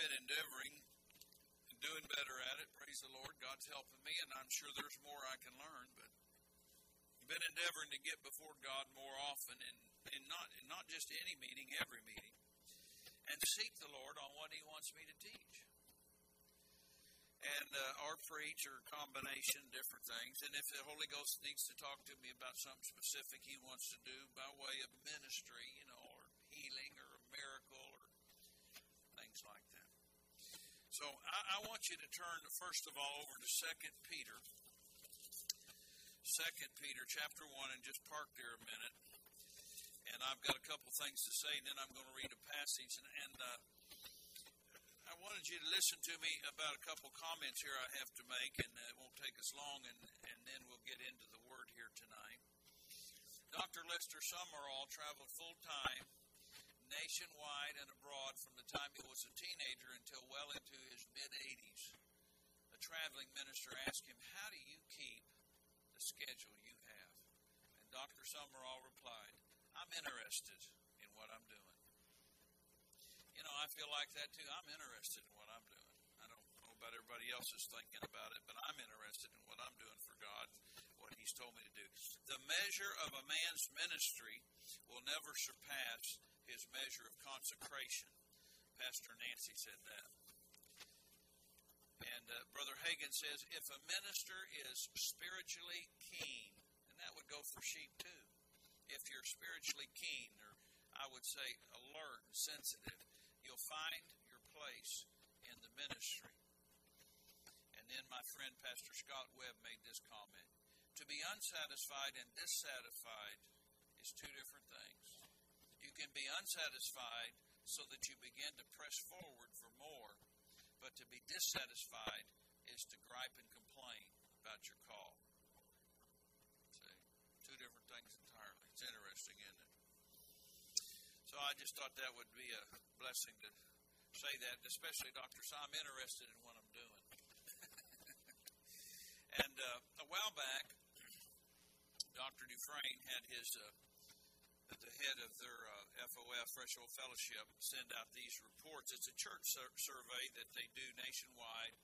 been endeavoring and doing better at it. Praise the Lord. God's helping me, and I'm sure there's more I can learn. But I've been endeavoring to get before God more often, and, and not and not just any meeting, every meeting, and seek the Lord on what He wants me to teach. And uh, or preach or combination, different things. And if the Holy Ghost needs to talk to me about something specific He wants to do by way of ministry, you know, or healing or a miracle or things like that. So I, I want you to turn, first of all, over to Second Peter. Second Peter chapter 1 and just park there a minute. And I've got a couple things to say, and then I'm going to read a passage. And, and uh, I wanted you to listen to me about a couple comments here I have to make, and it won't take us long, and, and then we'll get into the Word here tonight. Dr. Lester Sumrall traveled full time nationwide and abroad from the time he was a teenager until well into his mid 80s. A traveling minister asked him, How do you keep the schedule you have? And Dr. Sumrall replied, I'm interested in what I'm doing. You know, I feel like that too. I'm interested in what I'm doing. I don't know about everybody else is thinking about it, but I'm interested in what I'm doing for God, what He's told me to do. The measure of a man's ministry will never surpass his measure of consecration. Pastor Nancy said that. And uh, Brother Hagin says if a minister is spiritually keen, and that would go for sheep too, if you're spiritually keen, or I would say alert and sensitive, you'll find your place in the ministry. And then my friend Pastor Scott Webb made this comment To be unsatisfied and dissatisfied is two different things. Can be unsatisfied so that you begin to press forward for more, but to be dissatisfied is to gripe and complain about your call. See, two different things entirely. It's interesting, isn't it? So I just thought that would be a blessing to say that, especially Dr. So I'm interested in what I'm doing. and uh, a while back, Dr. Dufresne had his uh, the head of their uh, FOF, Fresh Oil Fellowship, send out these reports. It's a church sur- survey that they do nationwide.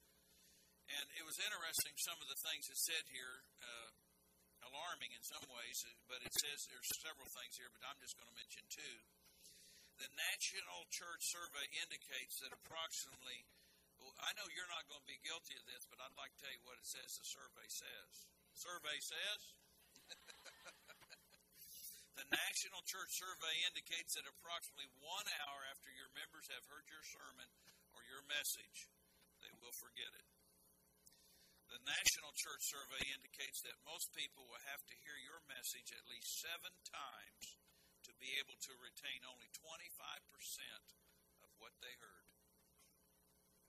And it was interesting, some of the things it said here, uh, alarming in some ways, but it says there's several things here, but I'm just going to mention two. The National Church Survey indicates that approximately, well, I know you're not going to be guilty of this, but I'd like to tell you what it says the survey says. Survey says the National Church Survey indicates that approximately one hour after your members have heard your sermon or your message, they will forget it. The National Church Survey indicates that most people will have to hear your message at least seven times to be able to retain only 25% of what they heard.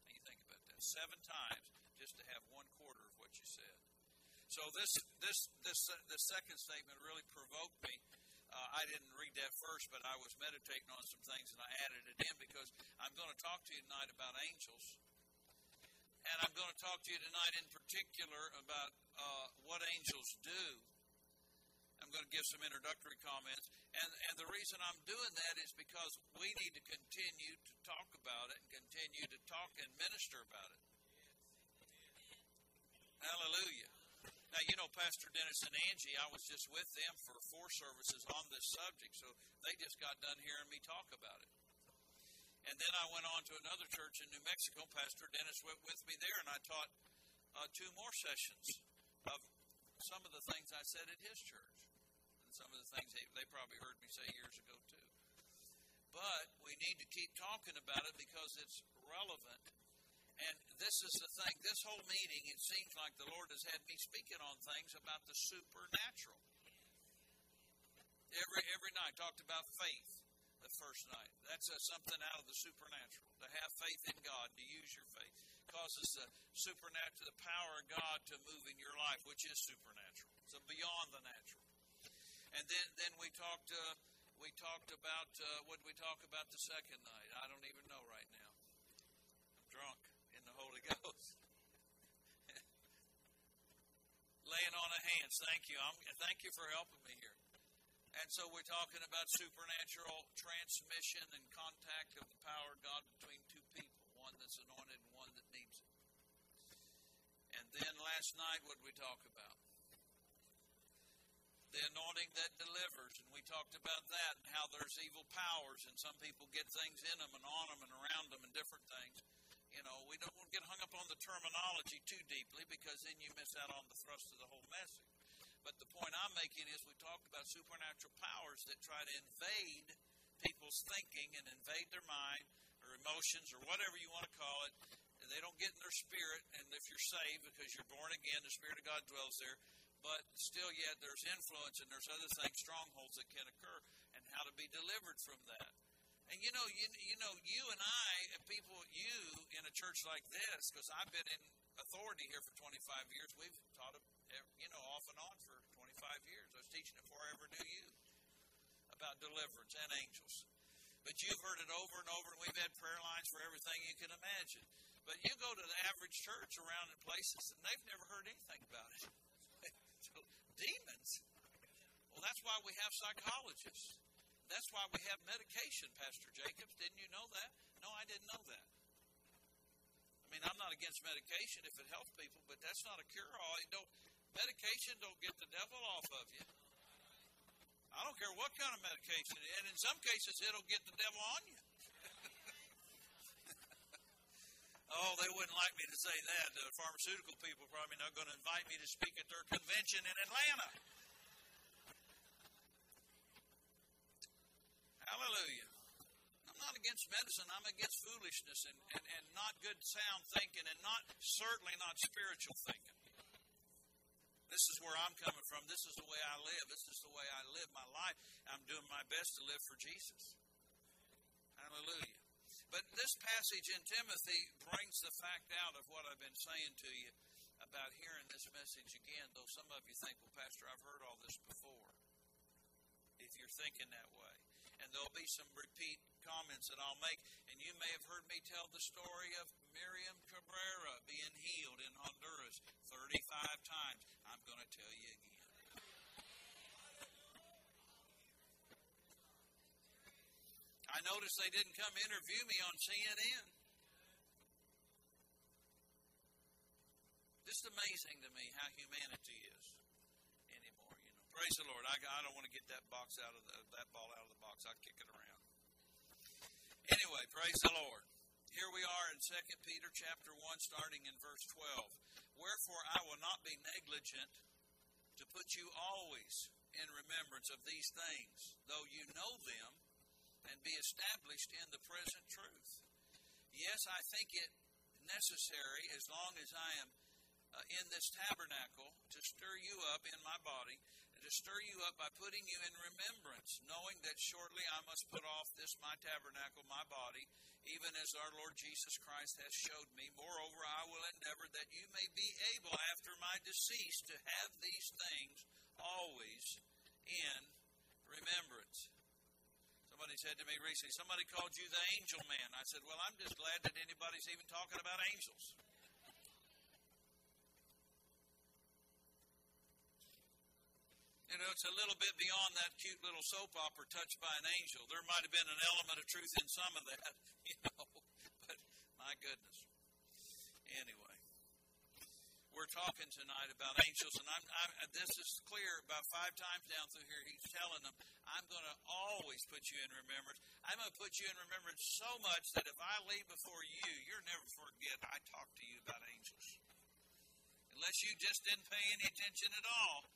Now you think about that. Seven times just to have one quarter of what you said. So this this this uh, the second statement really provoked me uh, I didn't read that first, but I was meditating on some things and I added it in because I'm going to talk to you tonight about angels. And I'm going to talk to you tonight in particular about uh, what angels do. I'm going to give some introductory comments. And, and the reason I'm doing that is because we need to continue to talk about it and continue to talk and minister about it. Hallelujah. Now, you know, Pastor Dennis and Angie, I was just with them for four services on this subject, so they just got done hearing me talk about it. And then I went on to another church in New Mexico. Pastor Dennis went with me there, and I taught uh, two more sessions of some of the things I said at his church, and some of the things they, they probably heard me say years ago, too. But we need to keep talking about it because it's relevant and this is the thing. This whole meeting, it seems like the Lord has had me speaking on things about the supernatural. Every every night talked about faith. The first night, that's uh, something out of the supernatural. To have faith in God, to use your faith, causes the supernatural, the power of God to move in your life, which is supernatural. So beyond the natural. And then then we talked. Uh, we talked about uh, what did we talk about the second night? I don't even know right now. I'm drunk. Laying on of hands. Thank you. I'm, thank you for helping me here. And so we're talking about supernatural transmission and contact of the power of God between two people, one that's anointed and one that needs it. And then last night, what we talk about? The anointing that delivers, and we talked about that and how there's evil powers, and some people get things in them and on them and around them and different things. You know, we don't want to get hung up on the terminology too deeply because then you miss out on the thrust of the whole message. But the point I'm making is we talked about supernatural powers that try to invade people's thinking and invade their mind or emotions or whatever you want to call it. And they don't get in their spirit. And if you're saved because you're born again, the Spirit of God dwells there. But still, yet there's influence and there's other things, strongholds that can occur, and how to be delivered from that. And you know, you, you know, you and I, people, you in a church like this, because I've been in authority here for 25 years. We've taught, eh, you know, off and on for 25 years. I was teaching it before I ever knew you about deliverance and angels. But you've heard it over and over, and we've had prayer lines for everything you can imagine. But you go to the average church around in places, and they've never heard anything about it. so, demons. Well, that's why we have psychologists. That's why we have medication, Pastor Jacobs. Didn't you know that? No, I didn't know that. I mean, I'm not against medication if it helps people, but that's not a cure-all. Don't, medication don't get the devil off of you. I don't care what kind of medication, and in some cases, it'll get the devil on you. oh, they wouldn't like me to say that. The pharmaceutical people probably not going to invite me to speak at their convention in Atlanta. Hallelujah. I'm not against medicine. I'm against foolishness and, and, and not good sound thinking and not certainly not spiritual thinking. This is where I'm coming from. This is the way I live. This is the way I live my life. I'm doing my best to live for Jesus. Hallelujah. But this passage in Timothy brings the fact out of what I've been saying to you about hearing this message again, though some of you think, well, Pastor, I've heard all this before. If you're thinking that way and there'll be some repeat comments that I'll make. And you may have heard me tell the story of Miriam Cabrera being healed in Honduras 35 times. I'm going to tell you again. I noticed they didn't come interview me on CNN. Just amazing to me how humanity is. Praise the Lord. I, I don't want to get that box out of the, that ball out of the box. I'd kick it around. Anyway, praise the Lord. Here we are in 2 Peter chapter 1, starting in verse 12. Wherefore I will not be negligent to put you always in remembrance of these things, though you know them, and be established in the present truth. Yes, I think it necessary, as long as I am uh, in this tabernacle, to stir you up in my body to stir you up by putting you in remembrance, knowing that shortly I must put off this my tabernacle, my body, even as our Lord Jesus Christ has showed me. Moreover, I will endeavor that you may be able, after my decease, to have these things always in remembrance. Somebody said to me recently, somebody called you the angel man. I said, Well, I'm just glad that anybody's even talking about angels. You know, it's a little bit beyond that cute little soap opera touched by an angel. There might have been an element of truth in some of that, you know, but my goodness. Anyway, we're talking tonight about angels, and I'm, I'm, this is clear about five times down through here. He's telling them, I'm going to always put you in remembrance. I'm going to put you in remembrance so much that if I leave before you, you'll never forget I talked to you about angels. Unless you just didn't pay any attention at all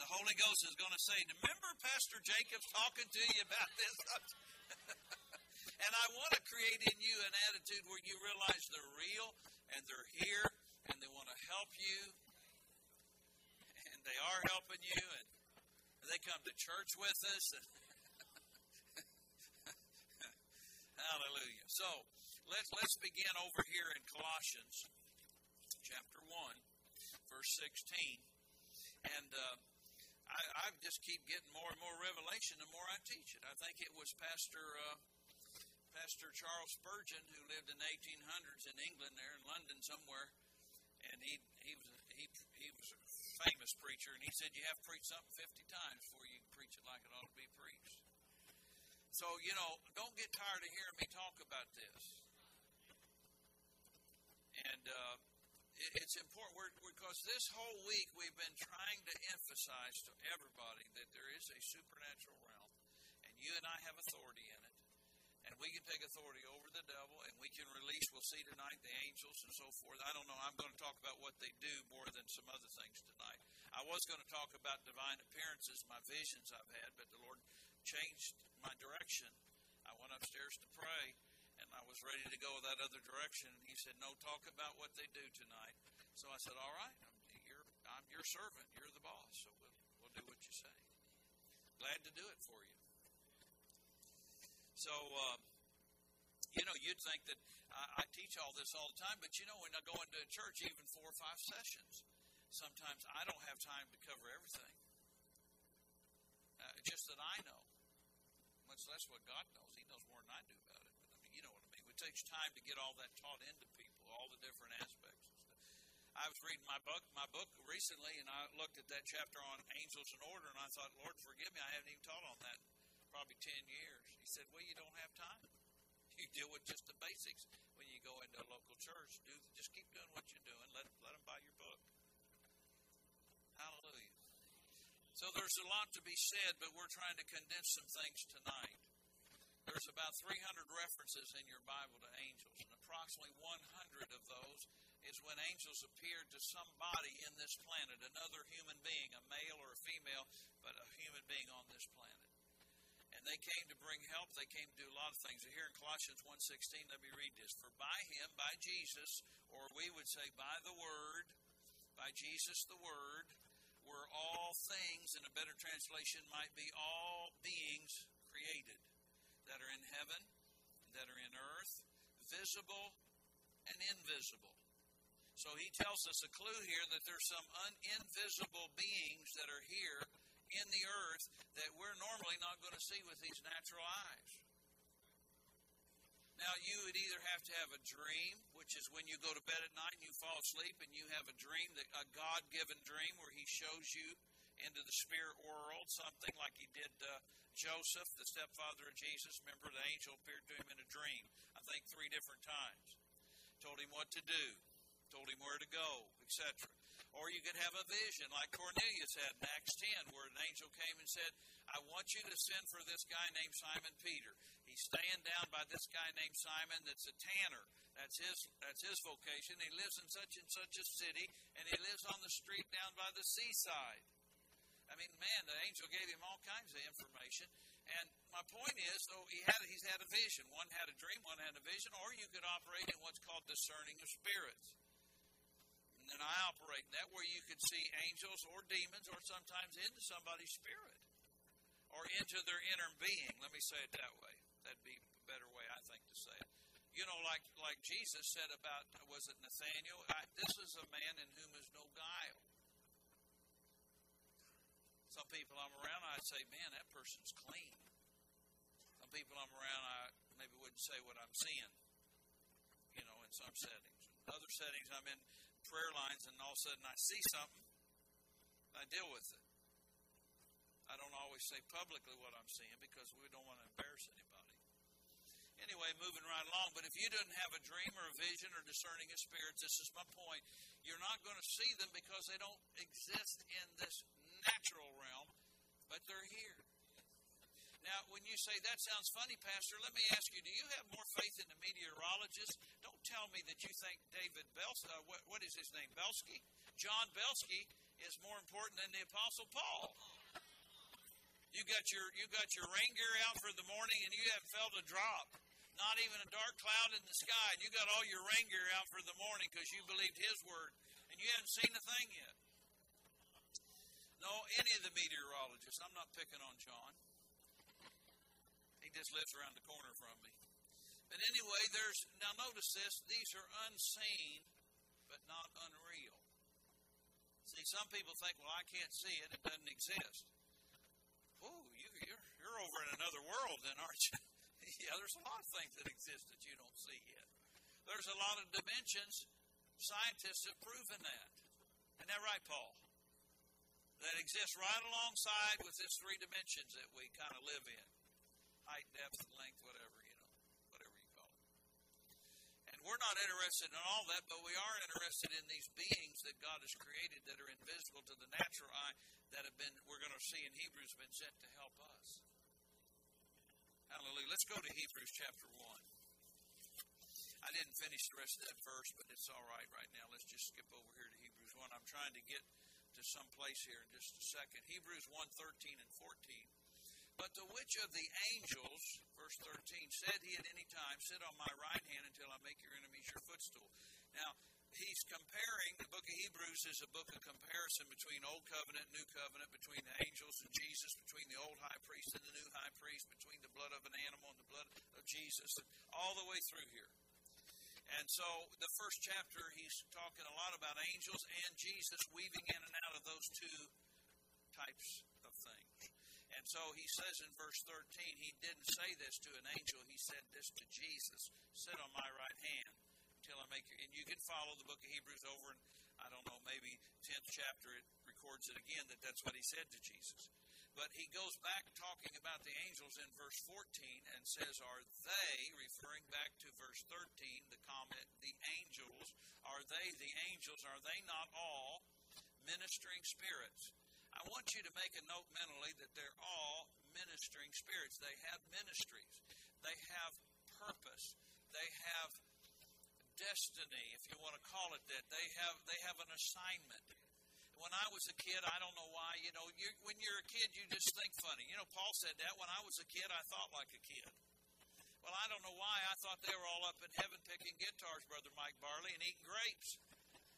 the Holy Ghost is going to say, Remember Pastor Jacobs talking to you about this? and I want to create in you an attitude where you realize they're real and they're here and they want to help you. And they are helping you. And they come to church with us. Hallelujah. So let's let's begin over here in Colossians chapter one, verse sixteen, and uh, I, I just keep getting more and more revelation the more I teach it. I think it was Pastor uh, Pastor Charles Spurgeon who lived in the 1800s in England, there in London somewhere, and he he was he he was a famous preacher, and he said you have to preach something 50 times before you preach it like it ought to be preached. So you know, don't get tired of hearing me talk about this. And uh, it's important because this whole week we've been trying to emphasize to everybody that there is a supernatural realm, and you and I have authority in it. And we can take authority over the devil, and we can release, we'll see tonight, the angels and so forth. I don't know, I'm going to talk about what they do more than some other things tonight. I was going to talk about divine appearances, my visions I've had, but the Lord changed my direction. I went upstairs to pray, I was ready to go that other direction. He said, "No, talk about what they do tonight." So I said, "All right, I'm your, I'm your servant. You're the boss, so we'll we'll do what you say." Glad to do it for you. So, uh, you know, you'd think that I, I teach all this all the time, but you know, when I go into a church, even four or five sessions, sometimes I don't have time to cover everything. Uh, just that I know much less what God knows. He knows more than I do about It takes time to get all that taught into people, all the different aspects. I was reading my book, my book recently, and I looked at that chapter on angels and order, and I thought, Lord, forgive me, I haven't even taught on that in probably ten years. He said, Well, you don't have time. You deal with just the basics when you go into a local church. Do just keep doing what you're doing. Let let them buy your book. Hallelujah. So there's a lot to be said, but we're trying to condense some things tonight. There's about 300 references in your Bible to angels, and approximately 100 of those is when angels appeared to somebody in this planet, another human being, a male or a female, but a human being on this planet. And they came to bring help. They came to do a lot of things. Here in Colossians 1.16, let me read this. For by him, by Jesus, or we would say by the Word, by Jesus the Word, were all things, and a better translation might be all beings created that are in heaven, that are in earth, visible and invisible. So he tells us a clue here that there's some uninvisible beings that are here in the earth that we're normally not going to see with these natural eyes. Now, you would either have to have a dream, which is when you go to bed at night and you fall asleep and you have a dream, that a God given dream where He shows you into the spirit world, something like He did uh, Joseph, the stepfather of Jesus. Remember, the angel appeared to him in a dream, I think three different times. Told him what to do, told him where to go, etc. Or you could have a vision like Cornelius had in Acts 10, where an angel came and said, I want you to send for this guy named Simon Peter. He's staying down by this guy named Simon that's a tanner. That's his that's his vocation. He lives in such and such a city, and he lives on the street down by the seaside. Mean, man, the angel gave him all kinds of information. And my point is, though, he had he's had a vision. One had a dream, one had a vision, or you could operate in what's called discerning of spirits and I operate in that where you could see angels or demons or sometimes into somebody's spirit or into their inner being. Let me say it that way. That'd be a better way, I think, to say it. You know, like like Jesus said about was it Nathaniel? I, this is a man in whom is no guile. Some people I'm around, I'd say, man, that person's clean. Some people I'm around, I maybe wouldn't say what I'm seeing. You know, in some settings. In other settings, I'm in prayer lines, and all of a sudden I see something, I deal with it. I don't always say publicly what I'm seeing because we don't want to embarrass anybody. Anyway, moving right along, but if you didn't have a dream or a vision or discerning of spirits, this is my point. You're not going to see them because they don't exist in this natural realm, but they're here. Now, when you say that sounds funny, Pastor, let me ask you: Do you have more faith in the meteorologist? Don't tell me that you think David Belsky, uh, what, what is his name, Belsky, John Belsky, is more important than the Apostle Paul. You got your you got your rain gear out for the morning, and you haven't felt a drop. Not even a dark cloud in the sky, and you got all your rain gear out for the morning because you believed his word, and you haven't seen a thing yet. No, any of the meteorologists. I'm not picking on John He just lives around the corner from me. But anyway, there's now notice this, these are unseen but not unreal. See, some people think, well, I can't see it, it doesn't exist. Oh, you, you're, you're over in another world then, aren't you? yeah, there's a lot of things that exist that you don't see yet. There's a lot of dimensions. Scientists have proven that. Isn't that right, Paul? That exists right alongside with this three dimensions that we kind of live in height, depth, length, whatever, you know, whatever you call it. And we're not interested in all that, but we are interested in these beings that God has created that are invisible to the natural eye that have been, we're going to see in Hebrews, have been sent to help us. Hallelujah. Let's go to Hebrews chapter 1. I didn't finish the rest of that verse, but it's all right right now. Let's just skip over here to Hebrews 1. I'm trying to get to some place here in just a second. Hebrews 1 13 and 14. But to which of the angels, verse 13, said he at any time, Sit on my right hand until I make your enemies your footstool? Now, he's comparing, the book of Hebrews is a book of comparison between Old Covenant, New Covenant, between the angels and Jesus, between the old high priest and the new high priest, between the blood of an animal and the blood of Jesus, all the way through here. And so the first chapter, he's talking a lot about angels and Jesus weaving in and out of those two types of things. And so he says in verse 13, he didn't say this to an angel, he said this to Jesus Sit on my right hand until I make you. And you can follow the book of Hebrews over, and I don't know, maybe 10th chapter, it records it again that that's what he said to Jesus. But he goes back talking about the angels in verse 14 and says, Are they, referring back to verse 13, the comment, the angels, are they, the angels, are they not all ministering spirits? I want you to make a note mentally that they're all ministering spirits. They have ministries, they have purpose, they have destiny, if you want to call it that. They have they have an assignment when I was a kid, I don't know why, you know, you're, when you're a kid, you just think funny. You know, Paul said that. When I was a kid, I thought like a kid. Well, I don't know why. I thought they were all up in heaven picking guitars, Brother Mike Barley, and eating grapes.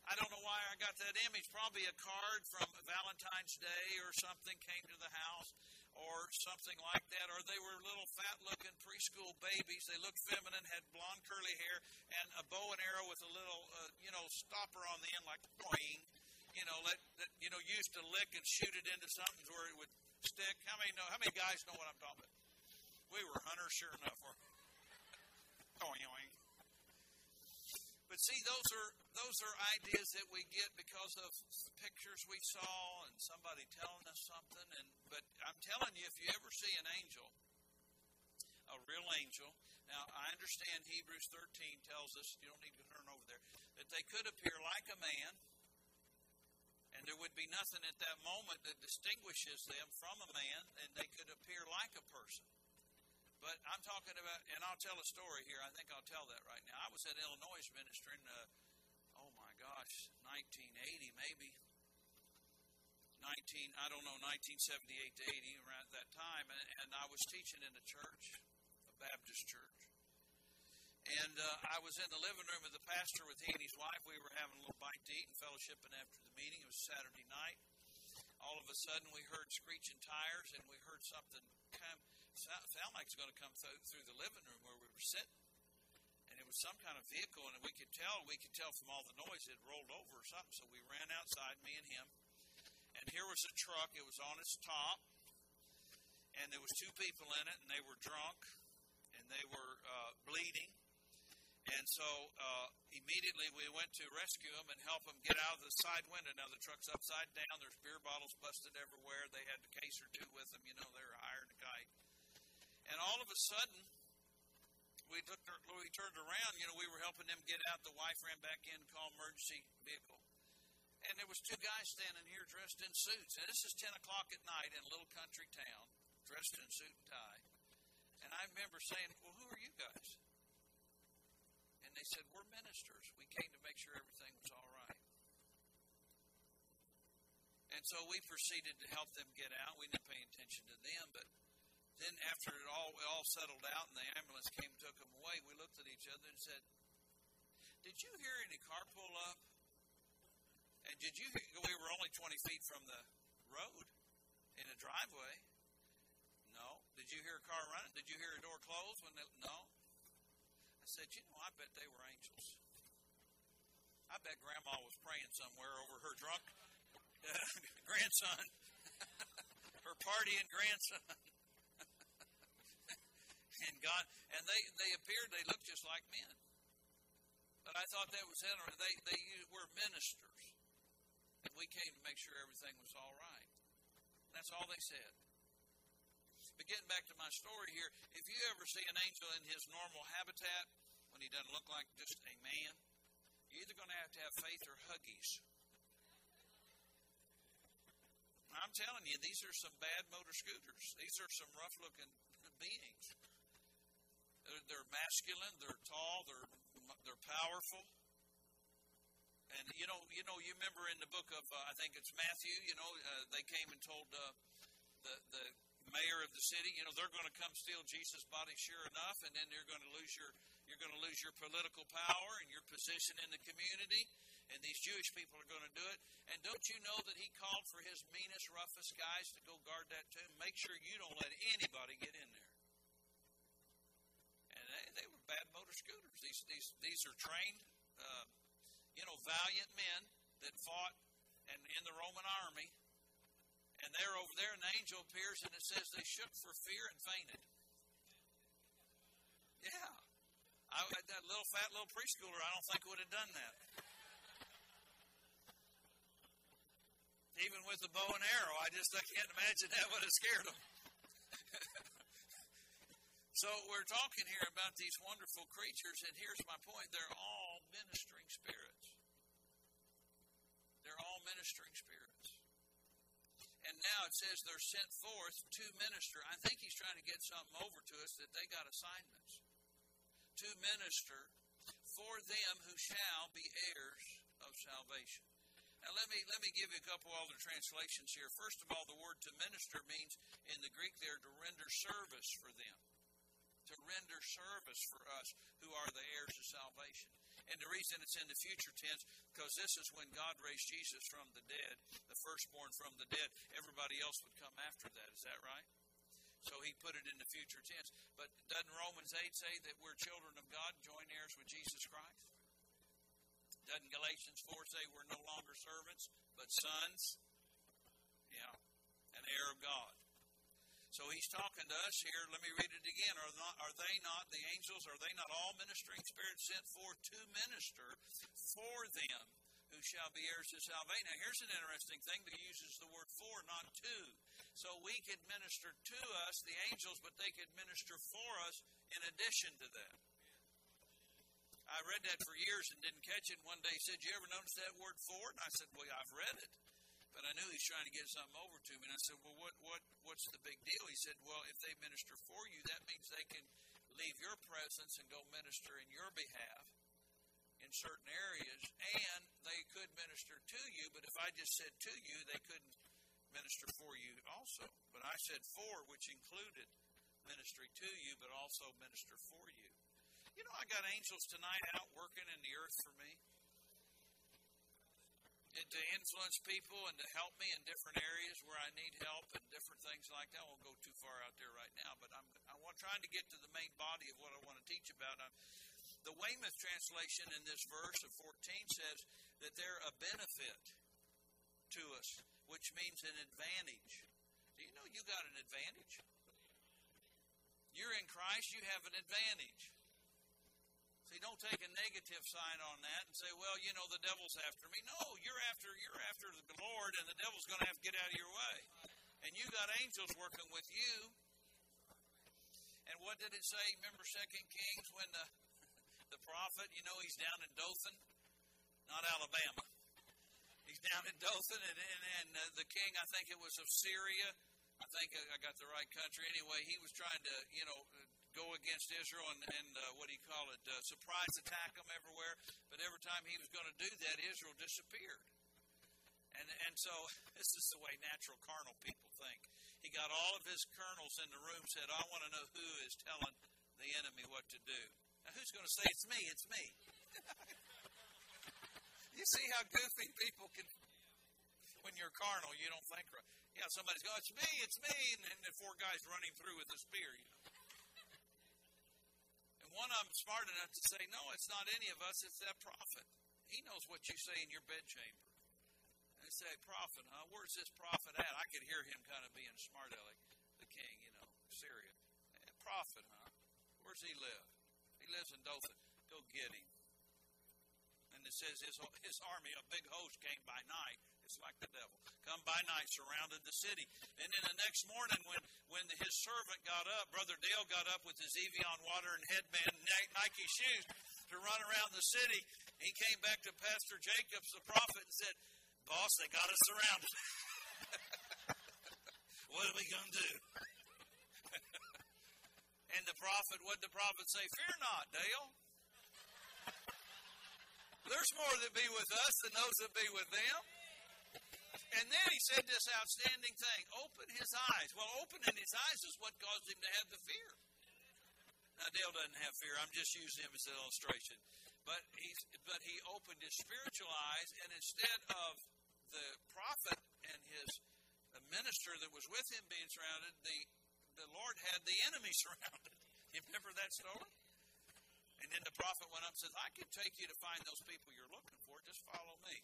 I don't know why I got that image. Probably a card from Valentine's Day or something came to the house or something like that. Or they were little fat looking preschool babies. They looked feminine, had blonde curly hair, and a bow and arrow with a little, uh, you know, stopper on the end like boing you know, let, that, you know, used to lick and shoot it into something where it would stick. How many know? How many guys know what I'm talking about? We were hunters, sure enough. But see, those are those are ideas that we get because of pictures we saw and somebody telling us something. And but I'm telling you, if you ever see an angel, a real angel. Now I understand Hebrews 13 tells us you don't need to turn over there that they could appear like a man and there would be nothing at that moment that distinguishes them from a man, and they could appear like a person. But I'm talking about, and I'll tell a story here. I think I'll tell that right now. I was at Illinois ministering, uh, oh my gosh, 1980 maybe. 19, I don't know, 1978 to 80, around that time, and, and I was teaching in a church, a Baptist church. And uh, I was in the living room with the pastor with he and his wife. We were having a little bite to eat and fellowshipping after the meeting. It was Saturday night. All of a sudden, we heard screeching tires, and we heard something come, sound, sound like it's going to come through, through the living room where we were sitting. And it was some kind of vehicle, and we could tell. We could tell from all the noise it rolled over or something. So we ran outside, me and him. And here was a truck. It was on its top, and there was two people in it, and they were drunk, and they were uh, bleeding and so uh, immediately we went to rescue them and help them get out of the side window. Now the truck's upside down. There's beer bottles busted everywhere. They had a case or two with them. You know, they were hired a kite. And all of a sudden, we took we turned around. You know, we were helping them get out. The wife ran back in, called emergency vehicle. And there was two guys standing here dressed in suits. And this is ten o'clock at night in a little country town, dressed in suit and tie. And I remember saying, "Well, who are you guys?" And they said, We're ministers. We came to make sure everything was all right. And so we proceeded to help them get out. We didn't pay attention to them, but then after it all all settled out and the ambulance came and took them away, we looked at each other and said, Did you hear any car pull up? And did you hear, we were only 20 feet from the road in a driveway. No. Did you hear a car running? Did you hear a door close when they, no? I said, You know, I bet they were angels. I bet Grandma was praying somewhere over her drunk grandson, her partying grandson. and God, and they, they appeared, they looked just like men. But I thought that was interesting. They, they were ministers. And we came to make sure everything was all right. That's all they said. But getting back to my story here, if you ever see an angel in his normal habitat, when he doesn't look like just a man, you're either going to have to have faith or huggies. I'm telling you, these are some bad motor scooters. These are some rough looking beings. They're, they're masculine, they're tall, they're, they're powerful. And you know, you know, you remember in the book of uh, I think it's Matthew. You know, uh, they came and told uh, the the mayor of the city, you know, they're going to come steal Jesus' body, sure enough, and then you're going to lose your you're going to lose your political power and your position in the community. And these Jewish people are going to do it. And don't you know that he called for his meanest, roughest guys to go guard that tomb? Make sure you don't let anybody get in there. And they, they were bad motor scooters. These these these are trained, uh, you know, valiant men that fought and in the Roman army and they're over there, the angel appears, and it says they shook for fear and fainted. Yeah. I, that little fat little preschooler, I don't think would have done that. Even with the bow and arrow, I just I can't imagine that would have scared them. so we're talking here about these wonderful creatures, and here's my point: they're all ministering spirits. They're all ministering spirits. And now it says they're sent forth to minister. I think he's trying to get something over to us that they got assignments to minister for them who shall be heirs of salvation. Now let me let me give you a couple other translations here. First of all, the word to minister means in the Greek there to render service for them. To render service for us who are the heirs of salvation. And the reason it's in the future tense, because this is when God raised Jesus from the dead, the firstborn from the dead. Everybody else would come after that. Is that right? So he put it in the future tense. But doesn't Romans 8 say that we're children of God, joint heirs with Jesus Christ? Doesn't Galatians 4 say we're no longer servants, but sons? Yeah, an heir of God. So he's talking to us here. Let me read it again. Are, not, are they not, the angels, are they not all ministering spirits sent forth to minister for them who shall be heirs of salvation? Now, here's an interesting thing that uses the word for, not to. So we could minister to us, the angels, but they could minister for us in addition to that. I read that for years and didn't catch it. One day he said, You ever notice that word for? And I said, Well, I've read it but I knew he's trying to get something over to me. And I said, "Well, what what what's the big deal?" He said, "Well, if they minister for you, that means they can leave your presence and go minister in your behalf in certain areas, and they could minister to you. But if I just said to you, they couldn't minister for you also. But I said for, which included ministry to you, but also minister for you. You know, I got angels tonight out working in the earth for me to influence people and to help me in different areas where I need help and different things like that. I won't go too far out there right now, but I'm I want trying to get to the main body of what I want to teach about. I'm, the Weymouth translation in this verse of 14 says that they're a benefit to us, which means an advantage. Do you know you got an advantage? You're in Christ, you have an advantage. See, don't take a negative sign on that and say, "Well, you know, the devil's after me." No, you're after you're after the Lord, and the devil's going to have to get out of your way. And you got angels working with you. And what did it say? Remember Second Kings when the the prophet, you know, he's down in Dothan, not Alabama. He's down in Dothan, and, and, and uh, the king, I think it was of Syria. I think I got the right country. Anyway, he was trying to, you know, go against Israel and, and uh, what do you call it, uh, surprise attack them everywhere. But every time he was going to do that, Israel disappeared. And, and so this is the way natural carnal people think. He got all of his colonels in the room, said, I want to know who is telling the enemy what to do. Now, who's going to say, It's me, it's me? you see how goofy people can, when you're carnal, you don't think right. Yeah, somebody's going, It's me, it's me. And, and the four guys running through with a spear, you one of them smart enough to say, no, it's not any of us, it's that prophet. He knows what you say in your bedchamber. And they say, prophet, huh? Where's this prophet at? I could hear him kind of being smart aleck, the king, you know, Syria. Eh, prophet, huh? Where's he live? He lives in Dothan. Go get him. And it says his, his army, a big host, came by night. It's like the devil. Come by night, surrounded the city. And then the next morning, when, when his servant got up, Brother Dale got up with his Evian water and headband and Nike shoes to run around the city. He came back to Pastor Jacobs, the prophet, and said, Boss, they got us surrounded. what are we going to do? and the prophet, what did the prophet say? Fear not, Dale. There's more that be with us than those that be with them. And then he said this outstanding thing open his eyes. Well, opening his eyes is what caused him to have the fear. Now, Dale doesn't have fear. I'm just using him as an illustration. But, he's, but he opened his spiritual eyes, and instead of the prophet and his the minister that was with him being surrounded, the, the Lord had the enemy surrounded. You remember that story? And then the prophet went up and says, I can take you to find those people you're looking for. Just follow me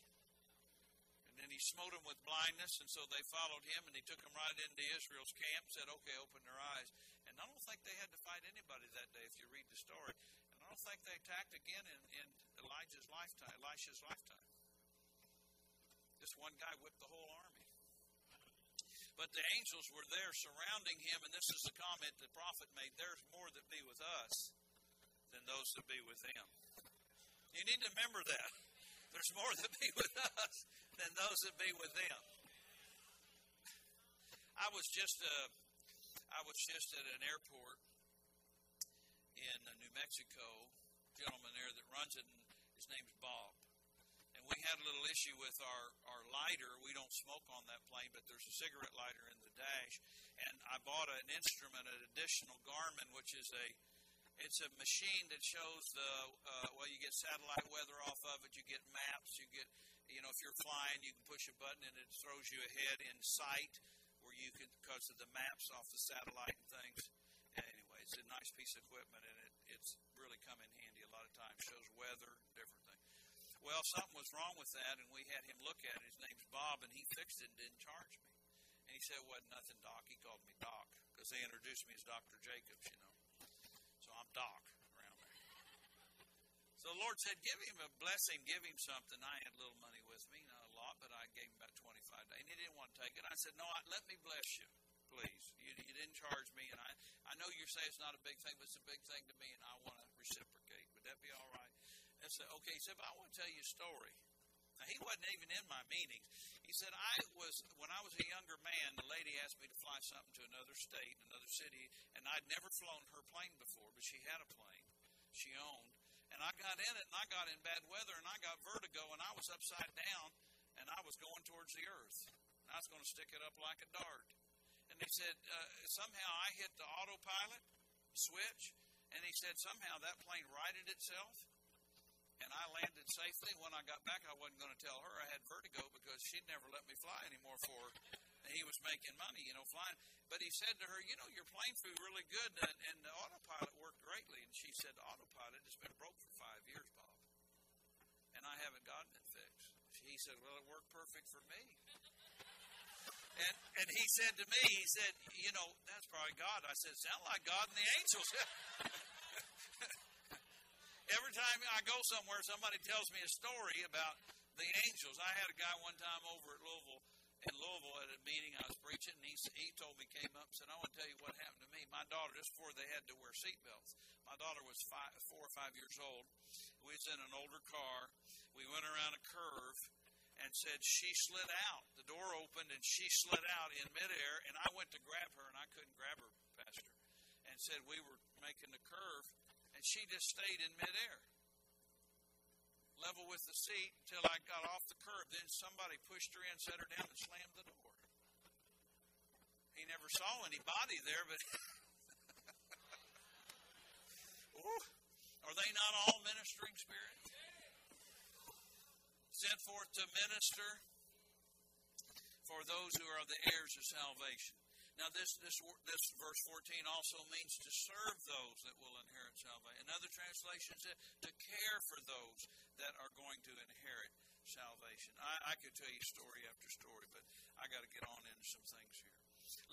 and he smote them with blindness, and so they followed him, and he took them right into Israel's camp, said, Okay, open their eyes. And I don't think they had to fight anybody that day if you read the story. And I don't think they attacked again in, in Elijah's lifetime, Elisha's lifetime. This one guy whipped the whole army. But the angels were there surrounding him, and this is the comment the prophet made there's more that be with us than those that be with them. You need to remember that. There's more that be with us than those that be with them. I was just uh, I was just at an airport in New Mexico. Gentleman there that runs it, and his name's Bob. And we had a little issue with our our lighter. We don't smoke on that plane, but there's a cigarette lighter in the dash. And I bought an instrument, an additional Garmin, which is a it's a machine that shows the uh, well, you get satellite weather off of it. You get maps. You get you know if you're flying, you can push a button and it throws you ahead in sight where you can because of the maps off the satellite and things. Anyway, it's a nice piece of equipment and it, it's really come in handy a lot of times. Shows weather, different things. Well, something was wrong with that, and we had him look at it. His name's Bob, and he fixed it and didn't charge me. And he said, "It wasn't nothing, Doc." He called me Doc because they introduced me as Doctor Jacobs, you know. Doc around there. So the Lord said, Give him a blessing, give him something. I had a little money with me, not a lot, but I gave him about 25 days. And he didn't want to take it. I said, No, let me bless you, please. You, you didn't charge me. And I, I know you say it's not a big thing, but it's a big thing to me, and I want to reciprocate. Would that be all right? I said, Okay. He said, but I want to tell you a story. Now, he wasn't even in my meetings. He said, I was, when I was a younger man, the lady asked me to fly something to another state, another city, and I'd never flown her plane before, but she had a plane she owned. And I got in it, and I got in bad weather, and I got vertigo, and I was upside down, and I was going towards the earth. And I was going to stick it up like a dart. And he said, uh, somehow I hit the autopilot switch, and he said, somehow that plane righted itself and I landed safely. When I got back, I wasn't going to tell her I had vertigo because she'd never let me fly anymore for. He was making money, you know, flying. But he said to her, You know, your plane flew really good, and, and the autopilot worked greatly. And she said, autopilot has been broke for five years, Bob. And I haven't gotten it fixed. He said, Well, it worked perfect for me. And, and he said to me, He said, You know, that's probably God. I said, Sound like God and the angels. Every time I go somewhere, somebody tells me a story about the angels. I had a guy one time over at Louisville, in Louisville at a meeting I was preaching, and he, he told me, came up and said, I want to tell you what happened to me. My daughter, just before they had to wear seatbelts, my daughter was five, four or five years old. We was in an older car. We went around a curve and said she slid out. The door opened and she slid out in midair, and I went to grab her, and I couldn't grab her, Pastor, and said we were making the curve and she just stayed in midair, level with the seat until I got off the curb. Then somebody pushed her in, set her down, and slammed the door. He never saw any body there, but. Ooh, are they not all ministering spirits? Sent forth to minister for those who are the heirs of salvation. Now, this, this, this verse 14 also means to serve those that will inherit salvation. Another translation said to care for those that are going to inherit salvation. I, I could tell you story after story, but I got to get on into some things here.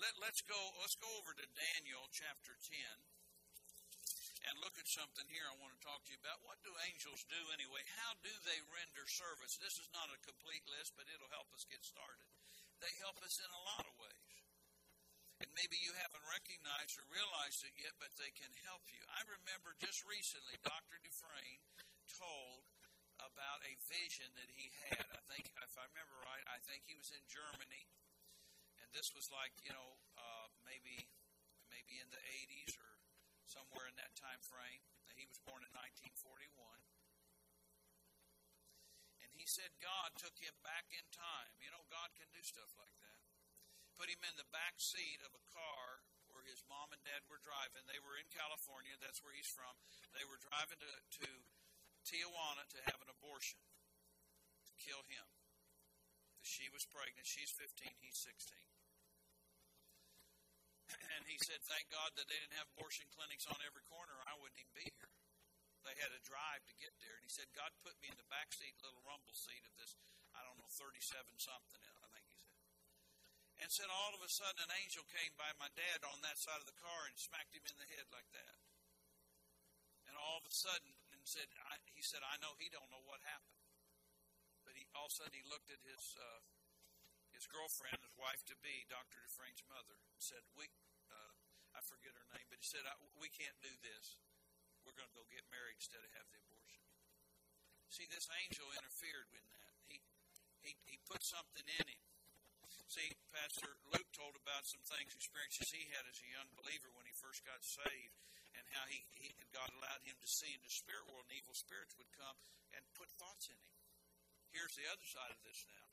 Let, let's go. Let's go over to Daniel chapter 10 and look at something here I want to talk to you about. What do angels do anyway? How do they render service? This is not a complete list, but it'll help us get started. They help us in a lot of ways. And maybe you haven't recognized or realized it yet, but they can help you. I remember just recently, Dr. Dufresne told about a vision that he had. I think, if I remember right, I think he was in Germany, and this was like you know uh, maybe maybe in the 80s or somewhere in that time frame. He was born in 1941. And he said God took him back in time. You know, God can do stuff like that. Put him in the back seat of a car where his mom and dad were driving. They were in California. That's where he's from. They were driving to, to Tijuana to have an abortion, to kill him. She was pregnant. She's 15. He's 16. And he said, Thank God that they didn't have abortion clinics on every corner. I wouldn't even be here. They had to drive to get there. And he said, God put me in the back seat, little rumble seat of this, I don't know, 37 something, I think. And said, All of a sudden, an angel came by my dad on that side of the car and smacked him in the head like that. And all of a sudden, and said, I, he said, I know he don't know what happened. But he all of a sudden he looked at his uh, his girlfriend, his wife to be, Dr. Dufresne's mother, and said, "We, uh, I forget her name, but he said, we can't do this. We're going to go get married instead of have the abortion." See, this angel interfered with that. He he he put something in him. See, Pastor Luke told about some things, experiences he had as a young believer when he first got saved, and how he, he God allowed him to see in the spirit world, and evil spirits would come and put thoughts in him. Here's the other side of this now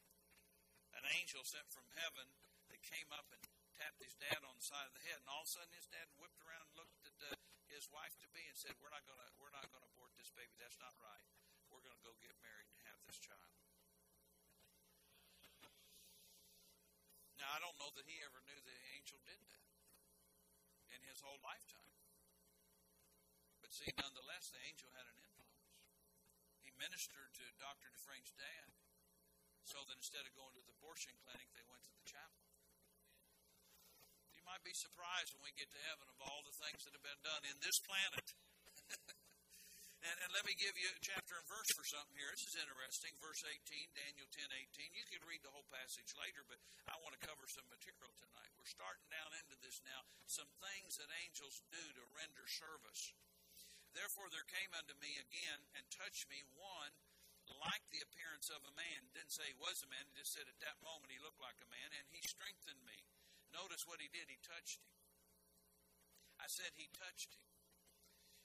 an angel sent from heaven that came up and tapped his dad on the side of the head, and all of a sudden his dad whipped around and looked at uh, his wife to be and said, "We're not to we're not to abort this baby. That's not right. We're to go get married and have this child." Now I don't know that he ever knew the angel did that in his whole lifetime. But see, nonetheless, the angel had an influence. He ministered to Dr. Dufresne's dad so that instead of going to the abortion clinic, they went to the chapel. You might be surprised when we get to heaven of all the things that have been done in this planet. and, and, let me give you a chapter and verse for something here. This is interesting. Verse 18, Daniel 10 18. You can read the whole passage later, but I want to cover some material tonight. We're starting down into this now. Some things that angels do to render service. Therefore, there came unto me again and touched me one like the appearance of a man. Didn't say he was a man, he just said at that moment he looked like a man, and he strengthened me. Notice what he did. He touched him. I said he touched him.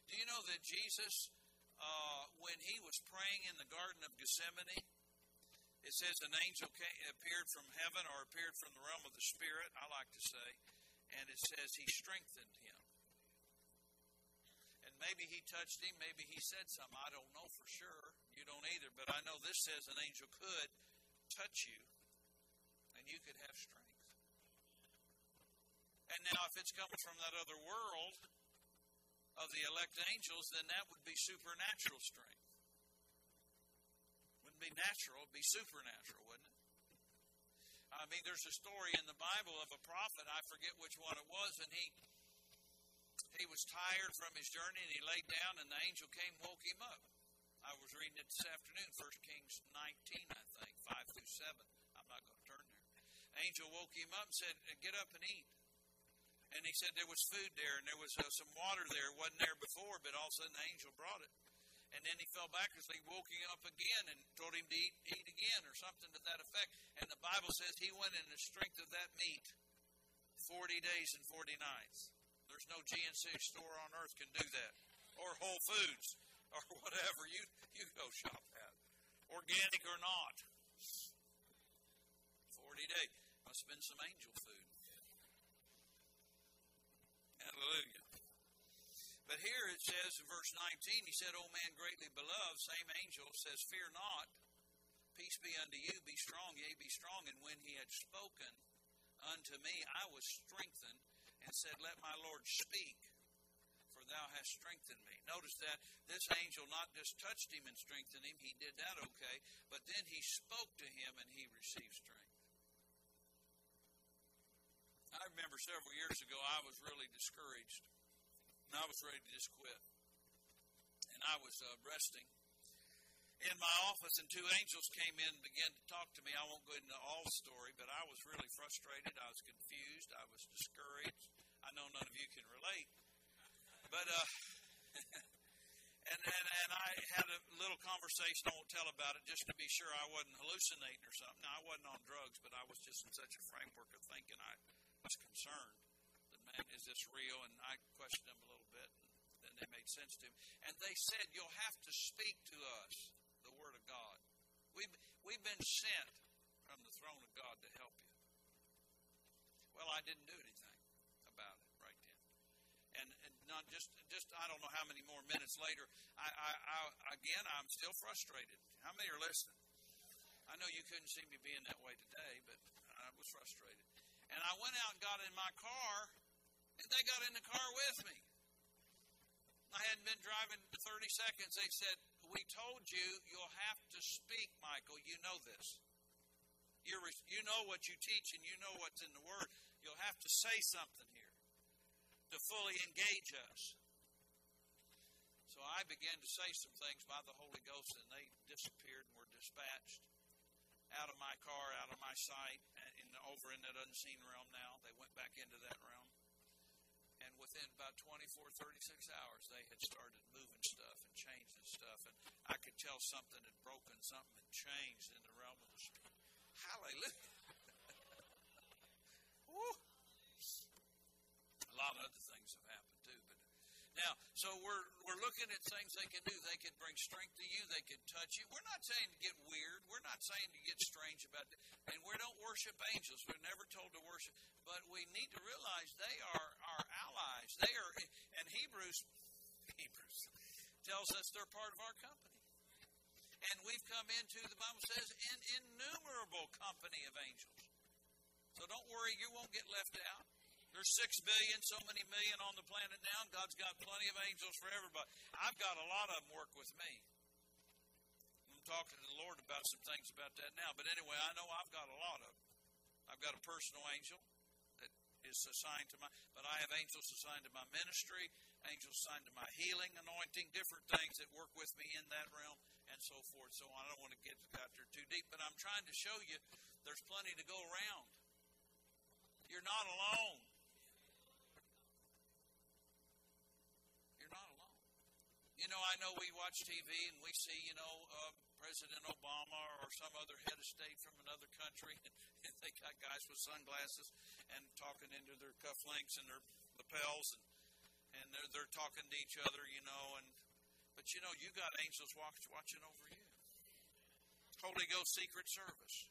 Do you know that Jesus, uh, when he was praying in the Garden of Gethsemane, it says an angel came, appeared from heaven or appeared from the realm of the Spirit, I like to say, and it says he strengthened him. And maybe he touched him, maybe he said something. I don't know for sure. You don't either. But I know this says an angel could touch you and you could have strength. And now, if it's coming from that other world of the elect angels, then that would be supernatural strength. Wouldn't be natural, it'd be supernatural, wouldn't it? I mean, there's a story in the Bible of a prophet, I forget which one it was, and he he was tired from his journey and he laid down and the angel came woke him up. I was reading it this afternoon, 1 Kings 19, I think, 5 through 7. I'm not going to turn there. Angel woke him up and said, Get up and eat. And he said there was food there and there was uh, some water there. Wasn't there before, but all of a sudden the angel brought it. And then he fell back as he woke him up again and told him to eat, eat again or something to that effect. And the Bible says he went in the strength of that meat 40 days and 40 nights. There's no GNC store on earth can do that. Or Whole Foods. or whatever you, you go shop at, organic or not. 40 days. Must have been some angel food. Hallelujah. But here it says in verse 19, he said, O man greatly beloved, same angel says, Fear not, peace be unto you, be strong, yea, be strong. And when he had spoken unto me, I was strengthened and said, Let my Lord speak for thou hast strengthened me. Notice that this angel not just touched him and strengthened him, he did that okay, but then he spoke to him and he received strength. I remember several years ago I was really discouraged. And I was ready to just quit. And I was uh, resting. in my office, and two angels came in and began to talk to me. I won't go into all the story, but I was really frustrated. I was confused. I was discouraged. I know none of you can relate, but uh, and and and I had a little conversation. I won't tell about it just to be sure I wasn't hallucinating or something. Now, I wasn't on drugs, but I was just in such a framework of thinking. I was concerned that man, is this real? And I questioned them a little bit, and then they made sense to me. And they said, "You'll have to speak to us." The Word of God. We've, we've been sent from the throne of God to help you. Well, I didn't do anything about it right then. And, and not just, just I don't know how many more minutes later, I, I, I, again, I'm still frustrated. How many are listening? I know you couldn't see me being that way today, but I was frustrated. And I went out and got in my car, and they got in the car with me. I hadn't been driving 30 seconds. They said, we told you you'll have to speak, Michael. You know this. You're, you know what you teach and you know what's in the Word. You'll have to say something here to fully engage us. So I began to say some things by the Holy Ghost, and they disappeared and were dispatched out of my car, out of my sight, over in that unseen realm now. They went back into that realm. And within about 24, 36 hours, they had started moving stuff and changing stuff. And I could tell something had broken, something had changed in the realm of the spirit. Hallelujah. Woo. A lot of other things have happened too, but now, so we're we're looking at things they can do. They can bring strength to you. They can touch you. We're not saying to get weird. We're not saying to get strange about it. And we don't worship angels. We're never told to worship. But we need to realize they are our allies. They are, and Hebrews, Hebrews tells us they're part of our company. And we've come into, the Bible says, an innumerable company of angels. So don't worry, you won't get left out. There's six billion, so many million on the planet now. God's got plenty of angels for everybody. I've got a lot of them work with me. I'm talking to the Lord about some things about that now. But anyway, I know I've got a lot of them. I've got a personal angel that is assigned to my, but I have angels assigned to my ministry, angels assigned to my healing anointing, different things that work with me in that realm, and so forth. So I don't want to get out there too deep, but I'm trying to show you there's plenty to go around. You're not alone. You're not alone. You know, I know we watch TV and we see, you know, uh, President Obama or some other head of state from another country, and they got guys with sunglasses and talking into their cufflinks and their lapels, and and they're they're talking to each other, you know, and but you know, you got angels watch, watching over you. Holy Ghost Secret Service.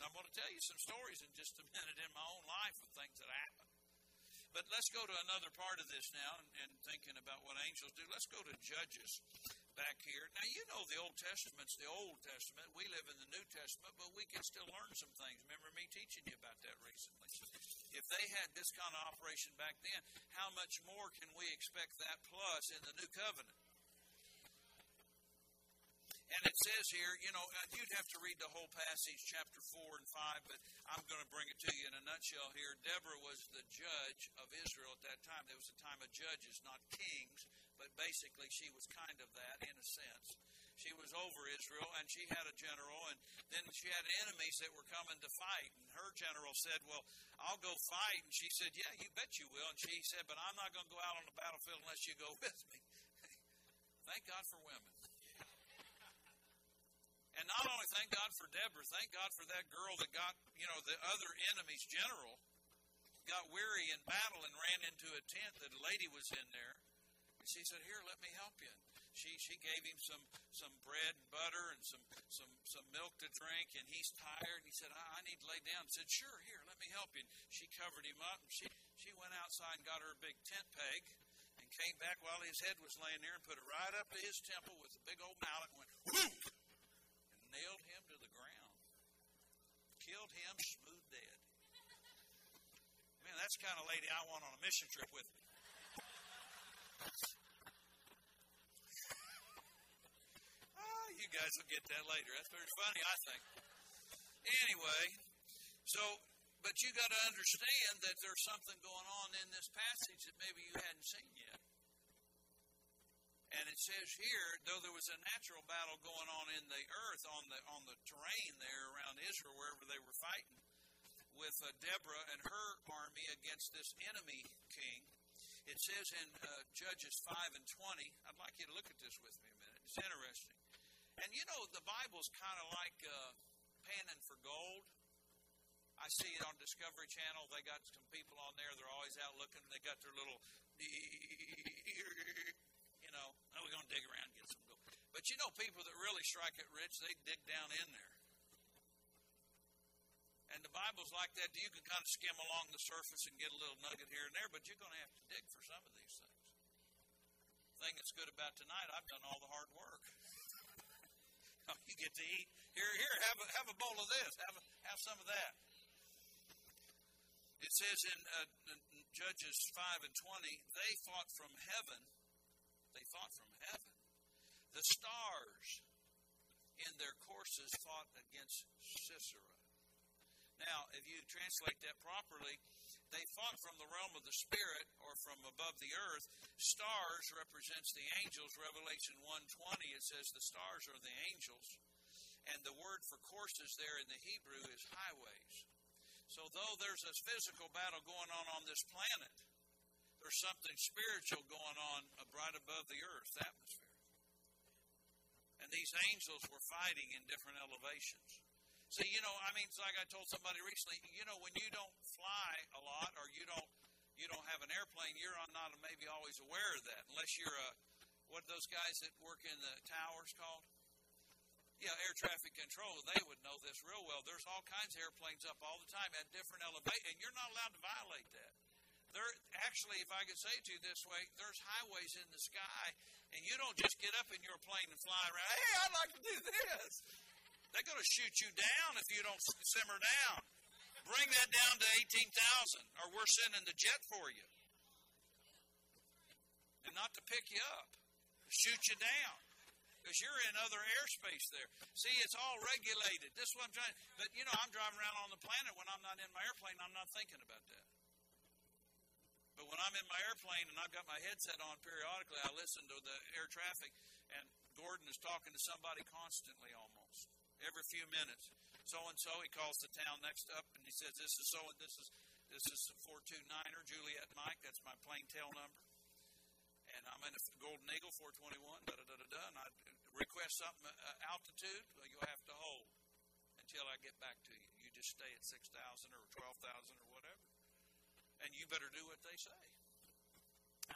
I'm going to tell you some stories in just a minute in my own life of things that happened. But let's go to another part of this now and, and thinking about what angels do. Let's go to Judges back here. Now, you know the Old Testament's the Old Testament. We live in the New Testament, but we can still learn some things. Remember me teaching you about that recently. If they had this kind of operation back then, how much more can we expect that plus in the New Covenant? And it says here, you know, uh, you'd have to read the whole passage, chapter 4 and 5, but I'm going to bring it to you in a nutshell here. Deborah was the judge of Israel at that time. There was a time of judges, not kings, but basically she was kind of that in a sense. She was over Israel, and she had a general, and then she had enemies that were coming to fight. And her general said, Well, I'll go fight. And she said, Yeah, you bet you will. And she said, But I'm not going to go out on the battlefield unless you go with me. Thank God for women. And not only thank God for Deborah, thank God for that girl that got, you know, the other enemy's general got weary in battle and ran into a tent that a lady was in there. And she said, Here, let me help you. She she gave him some some bread and butter and some some some milk to drink and he's tired. He said, I, I need to lay down. He said, Sure, here, let me help you. And she covered him up and she she went outside and got her a big tent peg and came back while his head was laying there and put it right up to his temple with a big old mallet and went whoop nailed him to the ground, killed him smooth dead. Man, that's the kind of lady I want on a mission trip with me. oh, you guys will get that later. That's very funny, I think. Anyway, so, but you got to understand that there's something going on in this passage that maybe you hadn't seen yet. And it says here, though there was a natural battle going on in the earth, on the on the terrain there around Israel, wherever they were fighting, with uh, Deborah and her army against this enemy king. It says in uh, Judges 5 and 20, I'd like you to look at this with me a minute. It's interesting. And you know, the Bible's kind of like uh, panning for gold. I see it on Discovery Channel. They got some people on there. They're always out looking. They got their little, you know, oh, we're going to dig around and get some gold. But you know, people that really strike it rich, they dig down in there. And the Bible's like that. You can kind of skim along the surface and get a little nugget here and there, but you're going to have to dig for some of these things. The thing that's good about tonight, I've done all the hard work. you get to eat. Here, here, have a, have a bowl of this. Have a, have some of that. It says in, uh, in Judges 5 and 20, they fought from heaven. They fought from heaven. The stars in their courses fought against Sisera. Now, if you translate that properly, they fought from the realm of the spirit or from above the earth. Stars represents the angels. Revelation 1:20 it says the stars are the angels. And the word for courses there in the Hebrew is highways. So though there's a physical battle going on on this planet, there's something spiritual going on right above the earth's atmosphere. And these angels were fighting in different elevations. See, you know, I mean, it's like I told somebody recently. You know, when you don't fly a lot or you don't you don't have an airplane, you're not maybe always aware of that, unless you're a what are those guys that work in the towers called? Yeah, air traffic control. They would know this real well. There's all kinds of airplanes up all the time at different elevations, and you're not allowed to violate that. There, actually, if I could say to you this way, there's highways in the sky, and you don't just get up in your plane and fly around. Hey, I'd like to do this. They're going to shoot you down if you don't simmer down. Bring that down to 18,000, or we're sending the jet for you. And not to pick you up, shoot you down. Because you're in other airspace there. See, it's all regulated. This is what I'm trying. But, you know, I'm driving around on the planet when I'm not in my airplane, I'm not thinking about that. But when I'm in my airplane and I've got my headset on periodically, I listen to the air traffic, and Gordon is talking to somebody constantly almost every few minutes. So and so, he calls the town next up and he says, "This is so and this is this is two niner Juliet Mike. That's my plane tail number." And I'm in a Golden Eagle 421. Da da da da da. And I request something uh, altitude. Well, you'll have to hold until I get back to you. You just stay at six thousand or twelve thousand or whatever, and you better do what they say.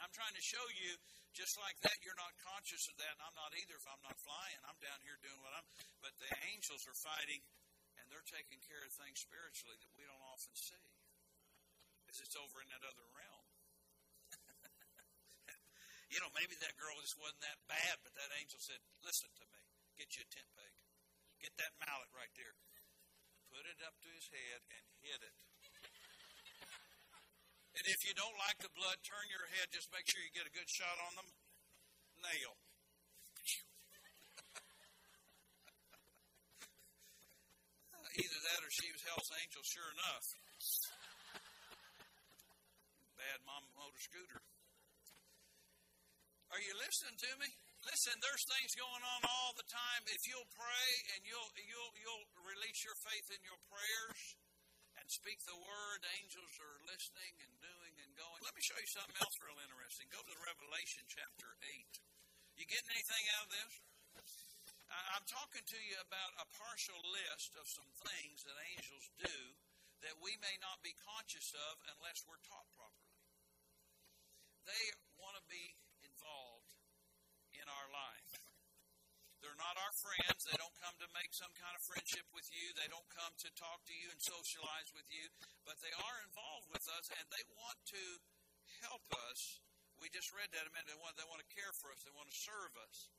I'm trying to show you, just like that, you're not conscious of that, and I'm not either if I'm not flying. I'm down here doing what I'm. But the angels are fighting, and they're taking care of things spiritually that we don't often see, because it's over in that other realm. you know, maybe that girl just wasn't that bad, but that angel said, "Listen to me. Get you a tent peg. Get that mallet right there. Put it up to his head and hit it." And if you don't like the blood, turn your head. Just make sure you get a good shot on them. Nail. Either that or she was Hell's Angel, sure enough. Bad mom motor scooter. Are you listening to me? Listen, there's things going on all the time. If you'll pray and you'll you'll you'll release your faith in your prayers, and speak the word, angels are listening and doing and going. Let me show you something else real interesting. Go to Revelation chapter 8. You getting anything out of this? I'm talking to you about a partial list of some things that angels do that we may not be conscious of unless we're taught properly. They want to be They're not our friends. They don't come to make some kind of friendship with you. They don't come to talk to you and socialize with you, but they are involved with us and they want to help us. We just read that a minute. They want, they want to care for us. They want to serve us.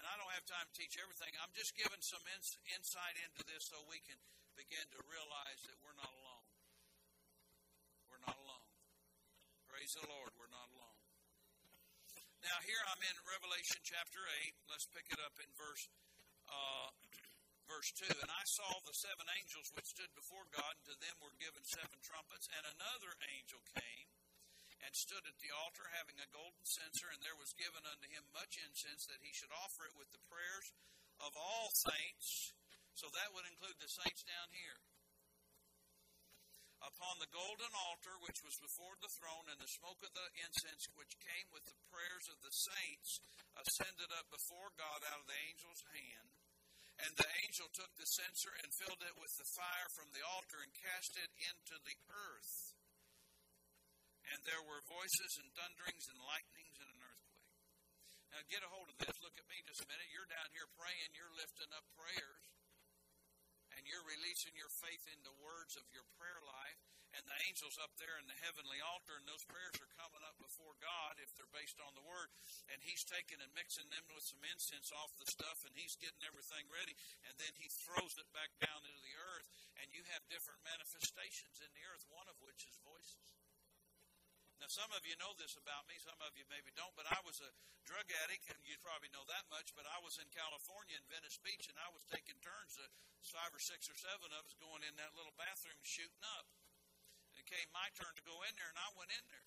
And I don't have time to teach everything. I'm just giving some ins- insight into this so we can begin to realize that we're not alone. We're not alone. Praise the Lord, we're not alone. Now, here I'm in Revelation chapter 8. Let's pick it up in verse uh, verse 2. And I saw the seven angels which stood before God, and to them were given seven trumpets. And another angel came and stood at the altar having a golden censer, and there was given unto him much incense that he should offer it with the prayers of all saints. So that would include the saints down here. Upon the golden altar which was before the throne, and the smoke of the incense which came with the prayers of the saints ascended up before God out of the angel's hand. And the angel took the censer and filled it with the fire from the altar and cast it into the earth. And there were voices and thunderings and lightnings and an earthquake. Now get a hold of this. Look at me just a minute. You're down here praying, you're lifting up prayers, you're releasing your faith into words of your prayer life and the angels up there in the heavenly altar, and those prayers are coming up before God if they're based on the Word. And He's taking and mixing them with some incense off the stuff, and He's getting everything ready, and then He throws it back down into the earth, and you have different manifestations in the earth, one of which is voices. Now, some of you know this about me, some of you maybe don't, but I was a drug addict, and you probably know that much. But I was in California in Venice Beach, and I was taking turns, uh, five or six or seven of us going in that little bathroom shooting up And it came my turn to go in there, and I went in there.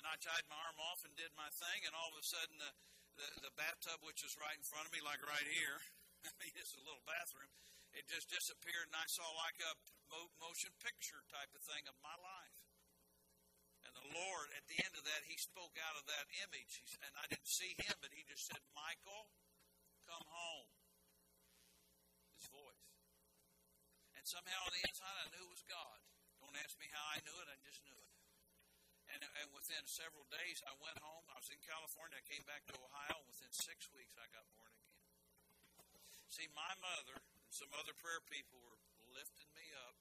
And I tied my arm off and did my thing, and all of a sudden, the, the, the bathtub, which was right in front of me, like right here, I mean, it's a little bathroom, it just disappeared, and I saw like a motion picture type of thing of my life. And the Lord, at the end of that, He spoke out of that image. And I didn't see Him, but He just said, Michael, come home. His voice. And somehow on the inside, I knew it was God. Don't ask me how I knew it, I just knew it. And, and within several days, I went home. I was in California. I came back to Ohio. Within six weeks, I got born again. See, my mother and some other prayer people were lifting me up.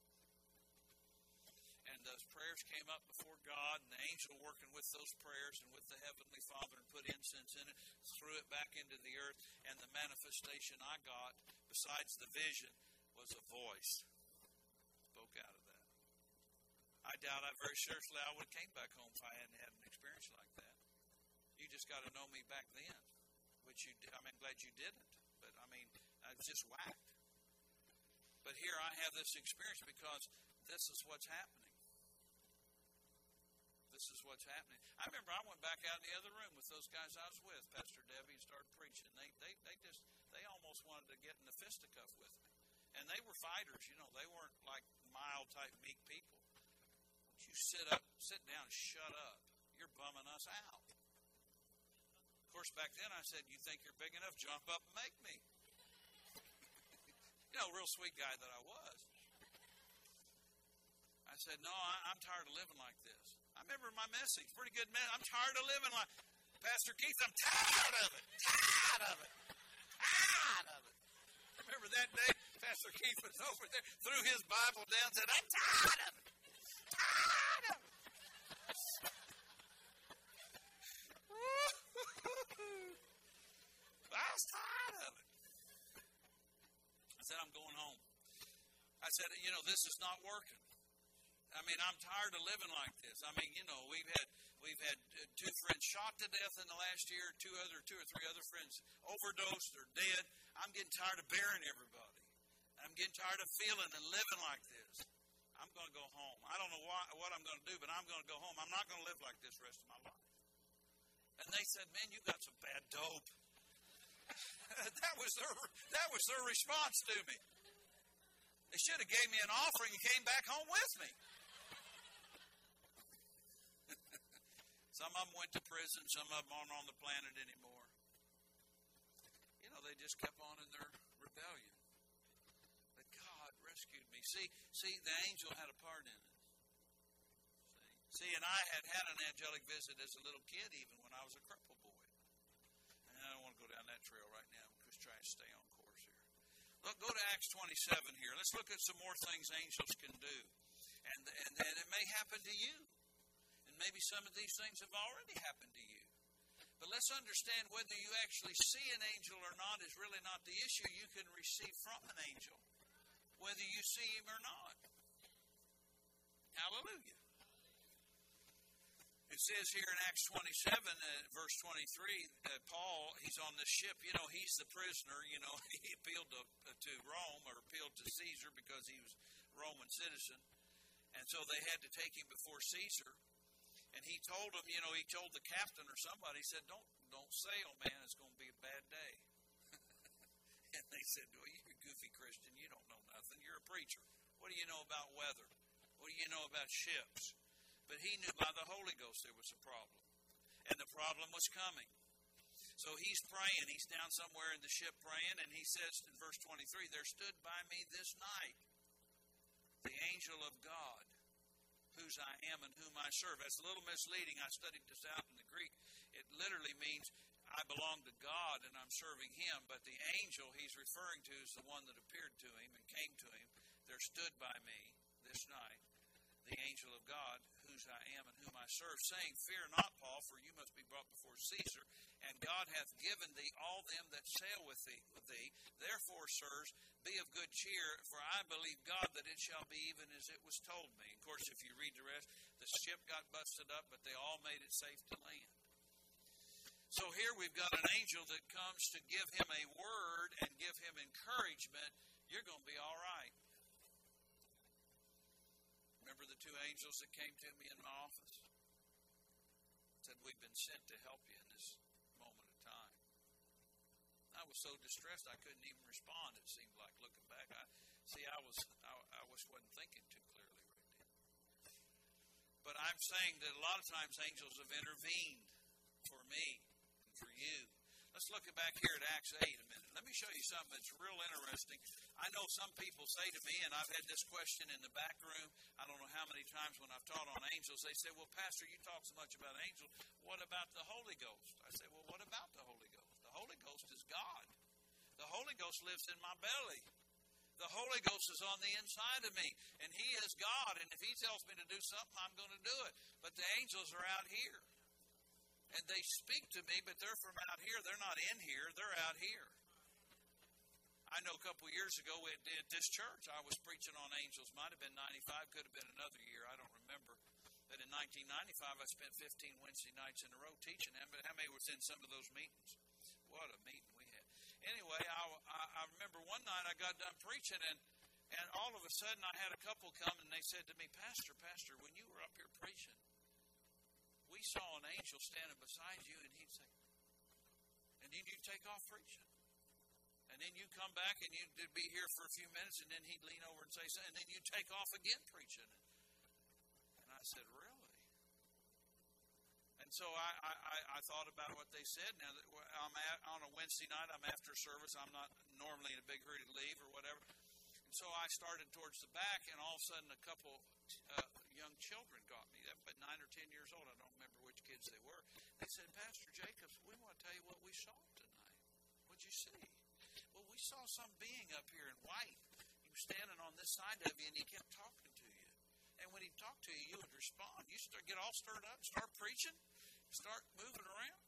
And those prayers came up before God, and the angel working with those prayers and with the Heavenly Father and put incense in it, threw it back into the earth. And the manifestation I got, besides the vision, was a voice spoke out of that. I doubt I very seriously I would have came back home if I hadn't had an experience like that. You just got to know me back then, which you did. I mean, glad you didn't, but I mean, I just whacked. But here I have this experience because this is what's happening. This is what's happening. I remember I went back out in the other room with those guys I was with, Pastor Debbie, and started preaching. They they they just they almost wanted to get in the fisticuff with me. And they were fighters, you know, they weren't like mild type meek people you sit up, sit down, shut up. You're bumming us out. Of course, back then I said, You think you're big enough? Jump up and make me. you know, real sweet guy that I was. I said, No, I, am tired of living like this. I remember my message, pretty good man. I'm tired of living like Pastor Keith, I'm tired of it. Tired of it. Tired of it. Remember that day? Pastor Keith was over there, threw his Bible down, said, I'm tired of it tired of it. I was tired of it. I said, I'm going home. I said, you know, this is not working. I mean, I'm tired of living like this. I mean, you know, we've had we've had uh, two friends shot to death in the last year, two other two or three other friends overdosed or dead. I'm getting tired of burying everybody. I'm getting tired of feeling and living like this. I'm going to go home. I don't know why, what I'm going to do, but I'm going to go home. I'm not going to live like this rest of my life. And they said, "Man, you got some bad dope." that was their that was their response to me. They should have gave me an offering and came back home with me. Some of them went to prison. Some of them aren't on the planet anymore. You know, they just kept on in their rebellion But God rescued me. See, see, the angel had a part in it. See, see, and I had had an angelic visit as a little kid, even when I was a cripple boy. And I don't want to go down that trail right now. I'm just trying to stay on course here. Look, go to Acts 27 here. Let's look at some more things angels can do, and and, and it may happen to you, maybe some of these things have already happened to you. But let's understand whether you actually see an angel or not is really not the issue. You can receive from an angel whether you see him or not. Hallelujah. It says here in Acts 27, uh, verse 23, uh, Paul, he's on this ship. You know, he's the prisoner. You know, he appealed to, uh, to Rome or appealed to Caesar because he was a Roman citizen. And so they had to take him before Caesar. And he told him, you know, he told the captain or somebody, said, don't, don't sail, man. It's going to be a bad day. and they said, well, you're a goofy Christian. You don't know nothing. You're a preacher. What do you know about weather? What do you know about ships? But he knew by the Holy Ghost there was a problem. And the problem was coming. So he's praying. He's down somewhere in the ship praying, and he says in verse 23 There stood by me this night the angel of God, whose I am and whom I serve. That's a little misleading. I studied this out in the Greek. It literally means I belong to God and I'm serving Him, but the angel he's referring to is the one that appeared to him and came to him. There stood by me this night the angel of God, whose I am and whom I serve, saying, Fear not, Paul, for you must be brought before Caesar, and God hath given thee all them that sail with thee. With thee. Therefore, sirs, be of good cheer, for I believe God that it shall be even as it was told me. Of course, if you read the rest, the ship got busted up, but they all made it safe to land. So here we've got an angel that comes to give him a word and give him encouragement. You're going to be all right. Remember the two angels that came to me in my office? Said, We've been sent to help you in this moment of time. I was so distressed I couldn't even respond, it seemed like looking back. I see I was I, I was wasn't thinking too clearly right then. But I'm saying that a lot of times angels have intervened for me and for you Let's look back here at Acts 8 a minute. Let me show you something that's real interesting. I know some people say to me, and I've had this question in the back room, I don't know how many times when I've taught on angels, they say, Well, Pastor, you talk so much about angels. What about the Holy Ghost? I say, Well, what about the Holy Ghost? The Holy Ghost is God. The Holy Ghost lives in my belly. The Holy Ghost is on the inside of me, and He is God. And if He tells me to do something, I'm going to do it. But the angels are out here and they speak to me, but they're from out here. They're not in here, they're out here. I know a couple of years ago at, at this church, I was preaching on angels. Might have been 95, could have been another year. I don't remember. But in 1995, I spent 15 Wednesday nights in a row teaching. them. But How many was in some of those meetings? What a meeting we had. Anyway, I, I, I remember one night I got done preaching, and, and all of a sudden I had a couple come and they said to me, Pastor, Pastor, when you were up here preaching, we saw an angel standing beside you, and he'd say, and then you'd take off preaching. And then you'd come back and you'd be here for a few minutes, and then he'd lean over and say and then you'd take off again preaching. And I said, Really? And so I, I, I thought about what they said. Now, that I'm at, on a Wednesday night, I'm after service. I'm not normally in a big hurry to leave or whatever. And so I started towards the back, and all of a sudden, a couple uh, young children got me, that, but nine or ten years old. I don't remember which kids they were. They said, Pastor Jacobs, we want to tell you what we saw tonight. What'd you see? Well, we saw some being up here in white. He was standing on this side of you, and he kept talking to you. And when he talked to you, you would respond. You start get all stirred up, start preaching, start moving around.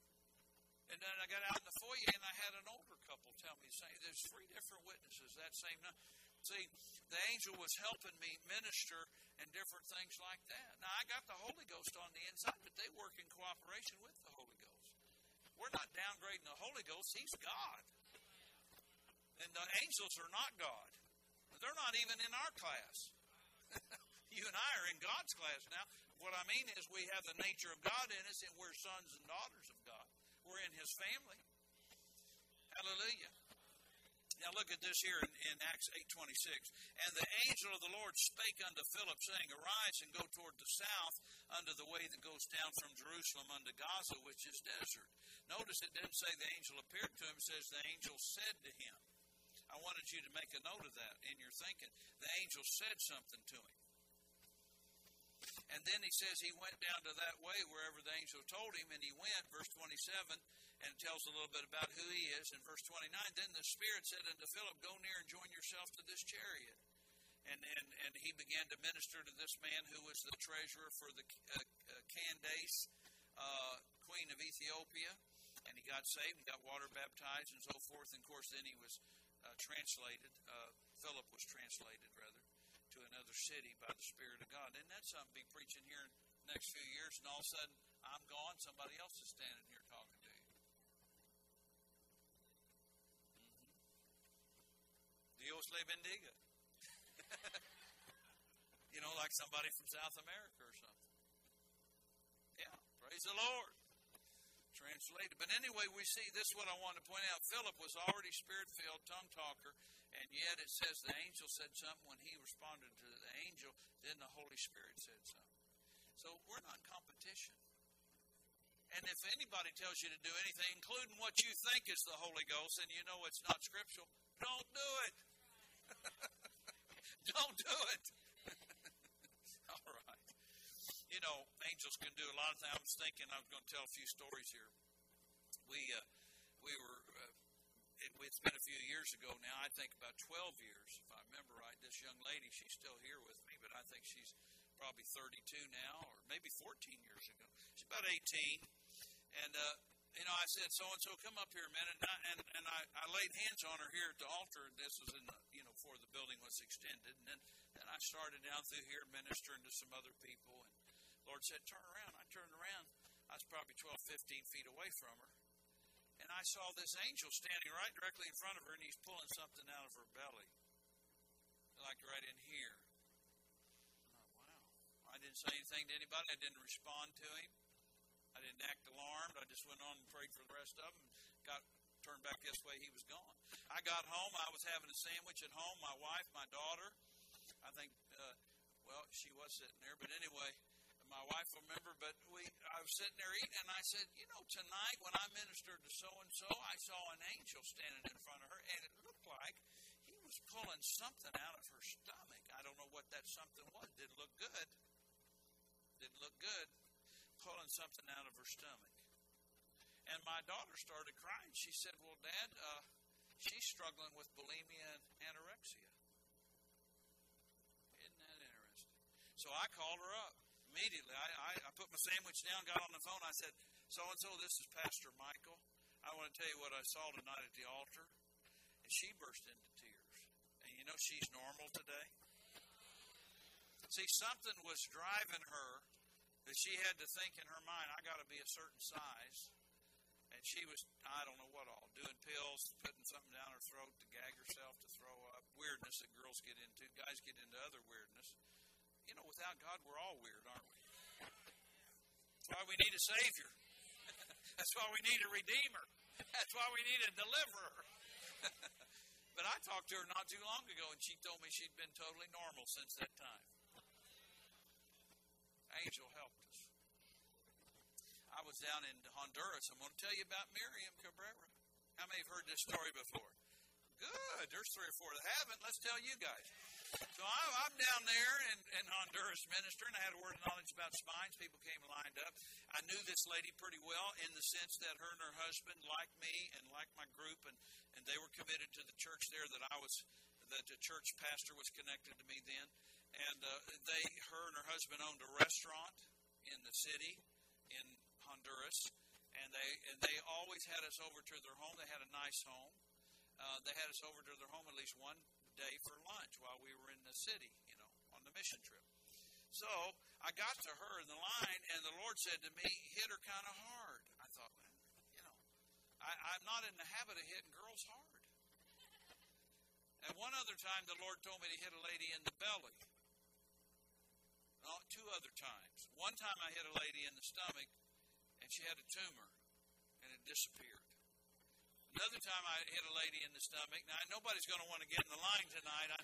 And then I got out in the foyer, and I had an older couple tell me, saying, "There's three different witnesses that same night." See, the angel was helping me minister and different things like that. Now, I got the Holy Ghost on the inside, but they work in cooperation with the Holy Ghost. We're not downgrading the Holy Ghost, He's God. And the angels are not God. They're not even in our class. you and I are in God's class now. What I mean is, we have the nature of God in us, and we're sons and daughters of God. We're in His family. Hallelujah. Now look at this here in, in Acts 8.26. And the angel of the Lord spake unto Philip, saying, Arise and go toward the south unto the way that goes down from Jerusalem unto Gaza, which is desert. Notice it didn't say the angel appeared to him, it says the angel said to him. I wanted you to make a note of that in your thinking. The angel said something to him. And then he says he went down to that way wherever the angel told him, and he went, verse 27, and tells a little bit about who he is. In verse 29, then the Spirit said unto Philip, Go near and join yourself to this chariot. And, and, and he began to minister to this man who was the treasurer for the uh, uh, Candace, uh, queen of Ethiopia. And he got saved he got water baptized and so forth. And of course, then he was uh, translated, uh, Philip was translated, rather, to another city by the Spirit of God. And that's something be preaching here in the next few years, and all of a sudden I'm gone, somebody else is standing here talking to Dios le bendiga. you know, like somebody from South America or something. Yeah. Praise the Lord. Translated. But anyway, we see this is what I want to point out. Philip was already spirit filled, tongue talker, and yet it says the angel said something. When he responded to the angel, then the Holy Spirit said something. So we're not in competition. And if anybody tells you to do anything, including what you think is the Holy Ghost, and you know it's not scriptural, don't do it. don't do it. All right. You know, angels can do a lot of things. I was thinking I was going to tell a few stories here. We uh, we were. Uh, it, it's been a few years ago now. I think about 12 years, if I remember right. This young lady, she's still here with me, but I think she's probably 32 now, or maybe 14 years ago. She's about 18, and uh, you know, I said, so and so, come up here minute, and I, and, and I, I laid hands on her here at the altar. This was in the, you know, before the building was extended, and then then I started down through here ministering to some other people, and Lord said, turn around. I turned around. I was probably 12, 15 feet away from her, and I saw this angel standing right directly in front of her, and he's pulling something out of her belly, like right in here. I thought, wow. I didn't say anything to anybody. I didn't respond to him. I didn't act alarmed. I just went on and prayed for the rest of them. Got turned back this way. He was gone. I got home. I was having a sandwich at home. My wife, my daughter. I think, uh, well, she was sitting there, but anyway, my wife will remember. But we, I was sitting there eating, and I said, you know, tonight when I ministered to so and so, I saw an angel standing in front of her, and it looked like he was pulling something out of her stomach. I don't know what that something was. Didn't look good. Didn't look good pulling something out of her stomach. And my daughter started crying. She said, Well, Dad, uh, she's struggling with bulimia and anorexia. Isn't that interesting? So I called her up immediately. I, I, I put my sandwich down, got on the phone. I said, So and so, this is Pastor Michael. I want to tell you what I saw tonight at the altar. And she burst into tears. And you know, she's normal today. See, something was driving her that she had to think in her mind, I got to be a certain size. And she was, I don't know what all, doing pills, putting something down her throat to gag herself, to throw up. Weirdness that girls get into. Guys get into other weirdness. You know, without God, we're all weird, aren't we? That's why we need a Savior. That's why we need a Redeemer. That's why we need a Deliverer. but I talked to her not too long ago, and she told me she'd been totally normal since that time angel helped us. I was down in Honduras. I'm going to tell you about Miriam Cabrera. How many have heard this story before? Good. There's three or four that haven't. Let's tell you guys. So I, am down there in, in Honduras ministering. I had a word of knowledge about spines. People came lined up. I knew this lady pretty well in the sense that her and her husband, like me and like my group, and, and they were committed to the church there that I was, that the church pastor was connected to me then and uh, they, her and her husband owned a restaurant in the city in Honduras, and they and they always had us over to their home. They had a nice home. Uh, they had us over to their home at least one day for lunch while we were in the city, you know, on the mission trip. So I got to her in the line, and the Lord said to me, "Hit her kind of hard." I thought, well, you know, I, I'm not in the habit of hitting girls hard. And one other time, the Lord told me to hit a lady in the belly. Two other times. One time I hit a lady in the stomach, she had a tumor, and it disappeared. Another time I hit a lady in the stomach. Now nobody's going to want to get in the line tonight. I,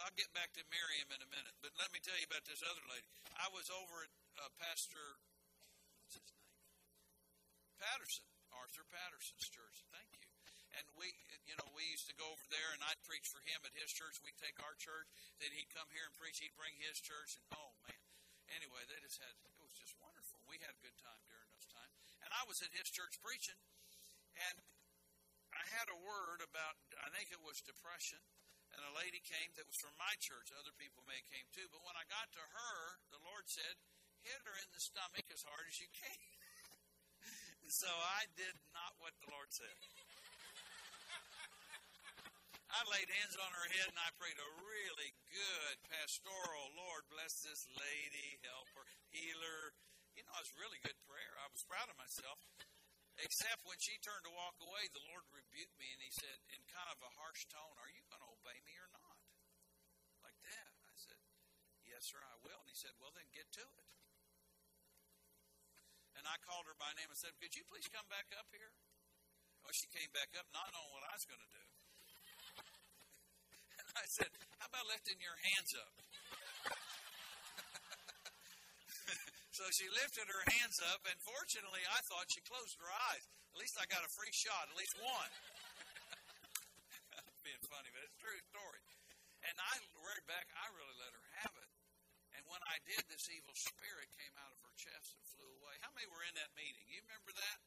I'll get back to Miriam in a minute, but let me tell you about this other lady. I was over at uh, Pastor, what's his name? Patterson, Arthur Patterson's church. Thank you. And we, you know, we used to go over there, and I'd preach for him at his church. We'd take our church, then he'd come here and preach. He'd bring his church, and oh man. Anyway, they just had it was just wonderful. We had a good time during those times. And I was at his church preaching, and I had a word about I think it was depression. And a lady came that was from my church. Other people may came too. But when I got to her, the Lord said, hit her in the stomach as hard as you can. so I did not what the Lord said. I laid hands on her head and I prayed a really good pastoral, Lord, bless this lady, help her, heal her. You know, it was really good prayer. I was proud of myself. Except when she turned to walk away, the Lord rebuked me and he said, in kind of a harsh tone, Are you going to obey me or not? Like that. I said, Yes, sir, I will. And he said, Well, then get to it. and I called her by name and said, Could you please come back up here? Well, she came back up not knowing what I was going to do. I said, How about lifting your hands up? so she lifted her hands up, and fortunately, I thought she closed her eyes. At least I got a free shot, at least one. Being funny, but it's a true story. And I read back, I really let her have it. And when I did, this evil spirit came out of her chest and flew away. How many were in that meeting? You remember that?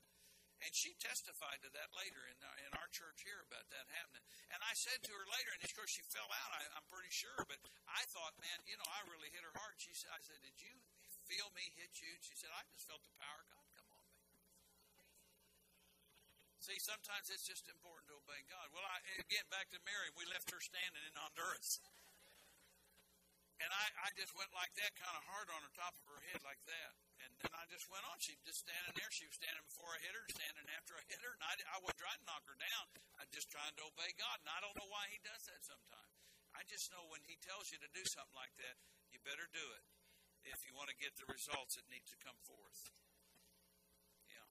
And she testified to that later in our, uh, in our church here about that happening. And I said to her later, and of course she fell out. I, I'm pretty sure, but I thought, man, you know, I really hit her hard. She said, I said, did you feel me hit you? And she said, I just felt the power of God come on me. See, sometimes it's just important to obey God. Well, I, again, back to Mary, we left her standing in Honduras. And I, I just went like that, kind of hard on the top of her head, like that. And then I just went on. She was just standing there. She was standing before I hit her, standing after I hit her. And I, I wasn't trying to knock her down. I'm just trying to obey God. And I don't know why He does that sometimes. I just know when He tells you to do something like that, you better do it if you want to get the results that need to come forth. Yeah.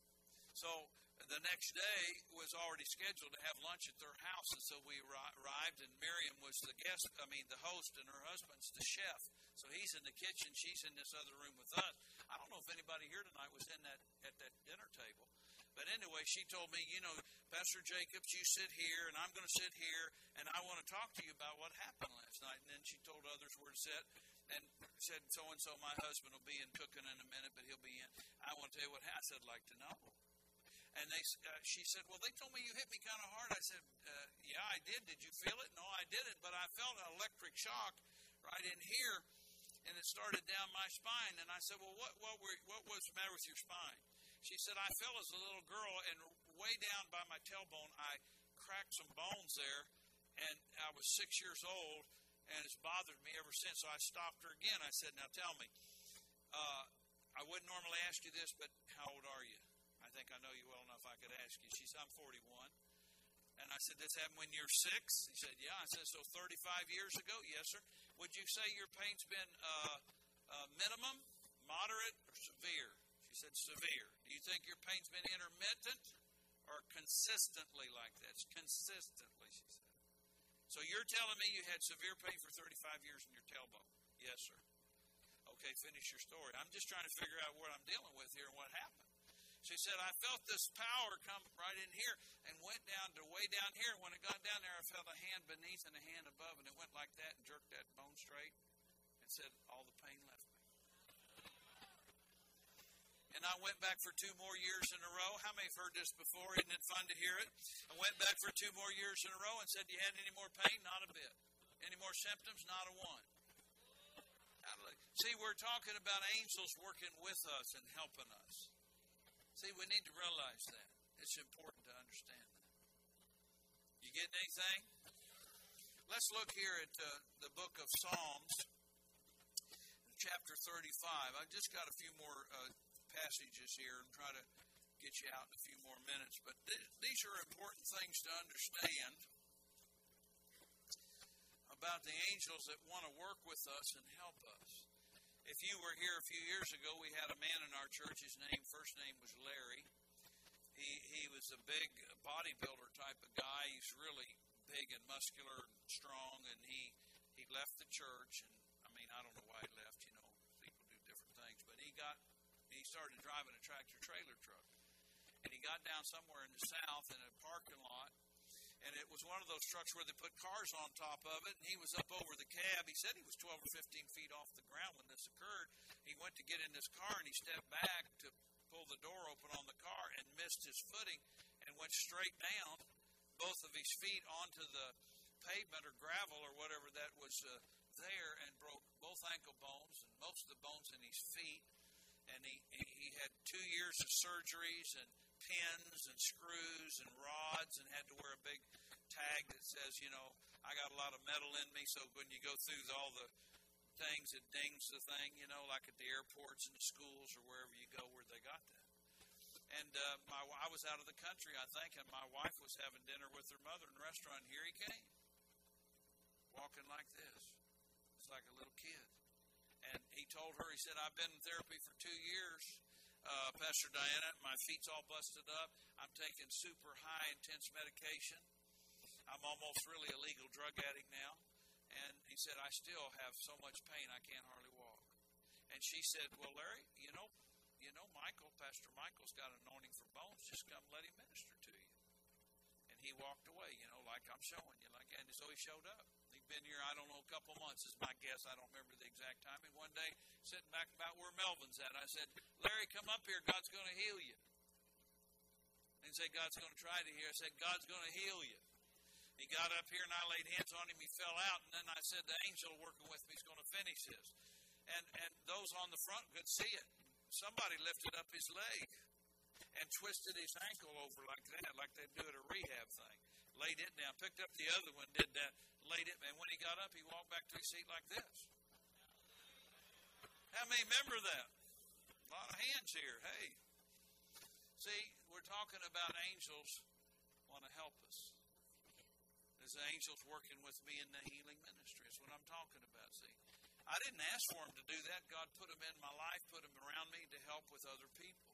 So the next day was already scheduled to have lunch at their house, and so we arrived, and Miriam was the guest, I mean, the host, and her husband's the chef. So he's in the kitchen, she's in this other room with us. I don't know if anybody here tonight was in that at that dinner table. But anyway, she told me, you know, Pastor Jacobs, you sit here, and I'm going to sit here, and I want to talk to you about what happened last night. And then she told others where to sit, and said, so and so, my husband will be in cooking in a minute, but he'll be in. I want to tell you what happened. I said, like to know. And they, uh, she said, "Well, they told me you hit me kind of hard." I said, uh, "Yeah, I did. Did you feel it?" No, I didn't, but I felt an electric shock right in here, and it started down my spine. And I said, "Well, what what were, what was the matter with your spine?" She said, "I fell as a little girl, and way down by my tailbone, I cracked some bones there, and I was six years old, and it's bothered me ever since. So I stopped her again. I said, "Now tell me." Uh, I wouldn't normally ask you this, but how old are you? I think I know you well enough I could ask you. She said, I'm 41. And I said, This happened when you're six? He said, Yeah. I said, So 35 years ago? Yes, sir. Would you say your pain's been uh, uh, minimum, moderate, or severe? She said, Severe. Do you think your pain's been intermittent or consistently like that? consistently, she said. So you're telling me you had severe pain for 35 years in your tailbone? Yes, sir. Okay, finish your story. I'm just trying to figure out what I'm dealing with here and what happened. She said, I felt this power come right in here and went down to way down here. When it got down there, I felt a hand beneath and a hand above, and it went like that and jerked that bone straight and said, All the pain left me. And I went back for two more years in a row. How many have heard this before? Isn't it fun to hear it? I went back for two more years in a row and said, You had any more pain? Not a bit. Any more symptoms? Not a one. See, we're talking about angels working with us and helping us. See, we need to realize that. It's important to understand that. You get anything? Let's look here at uh, the book of Psalms, chapter 35. I've just got a few more uh, passages here and try to get you out in a few more minutes. But th- these are important things to understand about the angels that want to work with us and help us. If you were here a few years ago, we had a man in our church. His name, first name was Larry. He he was a big bodybuilder type of guy. He's really big and muscular and strong. And he he left the church. And I mean, I don't know why he left. You know, people do different things. But he got he started driving a tractor trailer truck. And he got down somewhere in the south in a parking lot and it was one of those trucks where they put cars on top of it, and he was up over the cab. He said he was 12 or 15 feet off the ground when this occurred. He went to get in his car, and he stepped back to pull the door open on the car and missed his footing and went straight down, both of his feet onto the pavement or gravel or whatever that was uh, there, and broke both ankle bones and most of the bones in his feet. And he, he had two years of surgeries and pins and screws and rods and had to wear a big tag that says, you know, I got a lot of metal in me, so when you go through all the things, it dings the thing, you know, like at the airports and the schools or wherever you go where they got that. And uh, my, I was out of the country, I think, and my wife was having dinner with her mother in a restaurant. Here he came, walking like this. It's like a little kid. And he told her, he said, I've been in therapy for two years uh, Pastor Diana, my feet's all busted up. I'm taking super high intense medication. I'm almost really a legal drug addict now. And he said, I still have so much pain I can't hardly walk. And she said, Well, Larry, you know, you know, Michael, Pastor Michael's got anointing for bones. Just come let him minister to you. And he walked away, you know, like I'm showing you, like and so he showed up. He'd been here, I don't know, a couple months is my guess. I don't remember the exact time. And one day, sitting back about where Melvin's at, I said, Larry, come up here. God's going to heal you. And he said, God's going to try to heal. I said, God's going to heal you. He got up here and I laid hands on him. He fell out, and then I said, "The angel working with me is going to finish this." And and those on the front could see it. Somebody lifted up his leg and twisted his ankle over like that, like they do at a rehab thing. Laid it down, picked up the other one, did that, laid it, and when he got up, he walked back to his seat like this. How many remember that? A lot of hands here. Hey. See, we're talking about angels want to help us. There's angels working with me in the healing ministry. That's what I'm talking about. See, I didn't ask for them to do that. God put them in my life, put them around me to help with other people.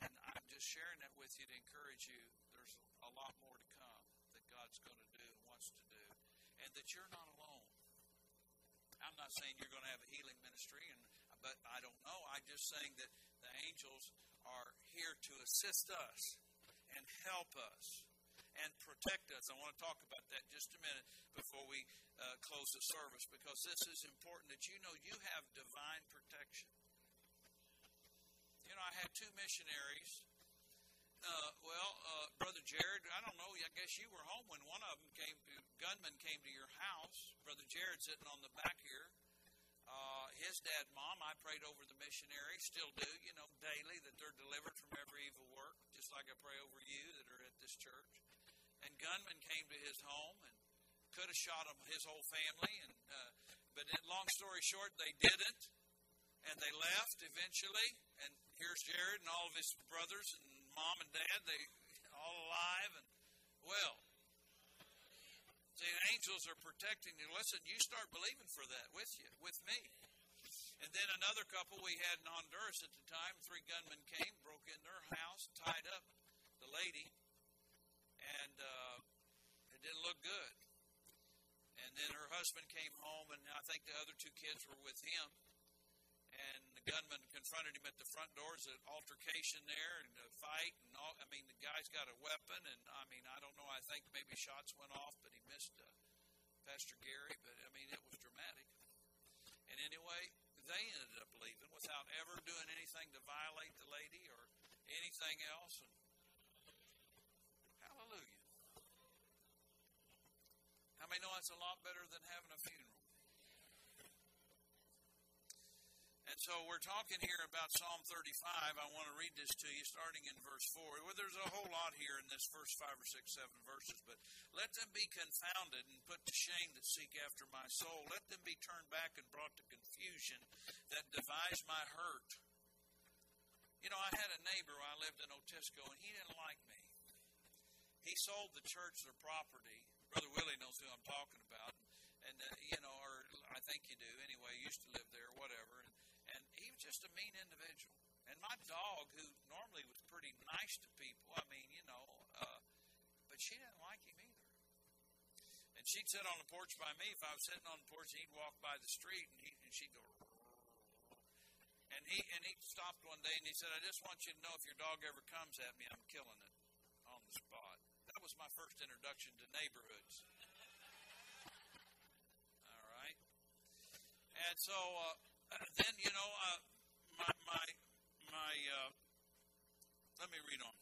And I'm just sharing that with you to encourage you. There's a lot more to come that God's going to do to do, and that you're not alone. I'm not saying you're going to have a healing ministry, and but I don't know. I'm just saying that the angels are here to assist us and help us and protect us. I want to talk about that just a minute before we uh, close the service because this is important that you know you have divine protection. You know, I had two missionaries. Uh, well, uh, Brother Jared, I don't know. I guess you were home when one of them came. To, gunman came to your house. Brother Jared sitting on the back here. Uh, his dad, mom, I prayed over the missionary, still do, you know, daily that they're delivered from every evil work, just like I pray over you that are at this church and gunmen came to his home and could have shot him, his whole family. And uh, but long story short, they didn't, and they left eventually. And here's Jared and all of his brothers and mom and dad. They all alive and well. The angels are protecting you. Listen, you start believing for that with you, with me. And then another couple we had in Honduras at the time, three gunmen came, broke in their house, tied up the lady, and uh, it didn't look good. And then her husband came home, and I think the other two kids were with him. And the gunman confronted him at the front door. There's an altercation there and a fight, and all. I mean, the guy's got a weapon, and I mean, I don't know. I think maybe shots went off, but he missed uh, Pastor Gary. But I mean, it was dramatic. And anyway, they ended up leaving without ever doing anything to violate the lady or anything else. And may know it's a lot better than having a funeral. And so we're talking here about Psalm 35. I want to read this to you starting in verse 4. Well, there's a whole lot here in this first five or six, seven verses, but let them be confounded and put to shame that seek after my soul. Let them be turned back and brought to confusion that devise my hurt. You know, I had a neighbor I lived in Otisco, and he didn't like me. He sold the church their property Brother Willie knows who I'm talking about, and uh, you know, or I think you do anyway. Used to live there, whatever, and, just a mean individual. And my dog, who normally was pretty nice to people, I mean, you know, uh, but she didn't like him either. And she'd sit on the porch by me. If I was sitting on the porch, he'd walk by the street, and, he, and she'd go. And he and he stopped one day and he said, "I just want you to know if your dog ever comes at me, I'm killing it on the spot." That was my first introduction to neighborhoods. All right. And so uh, then, you know, uh, my, my, uh, let me read on.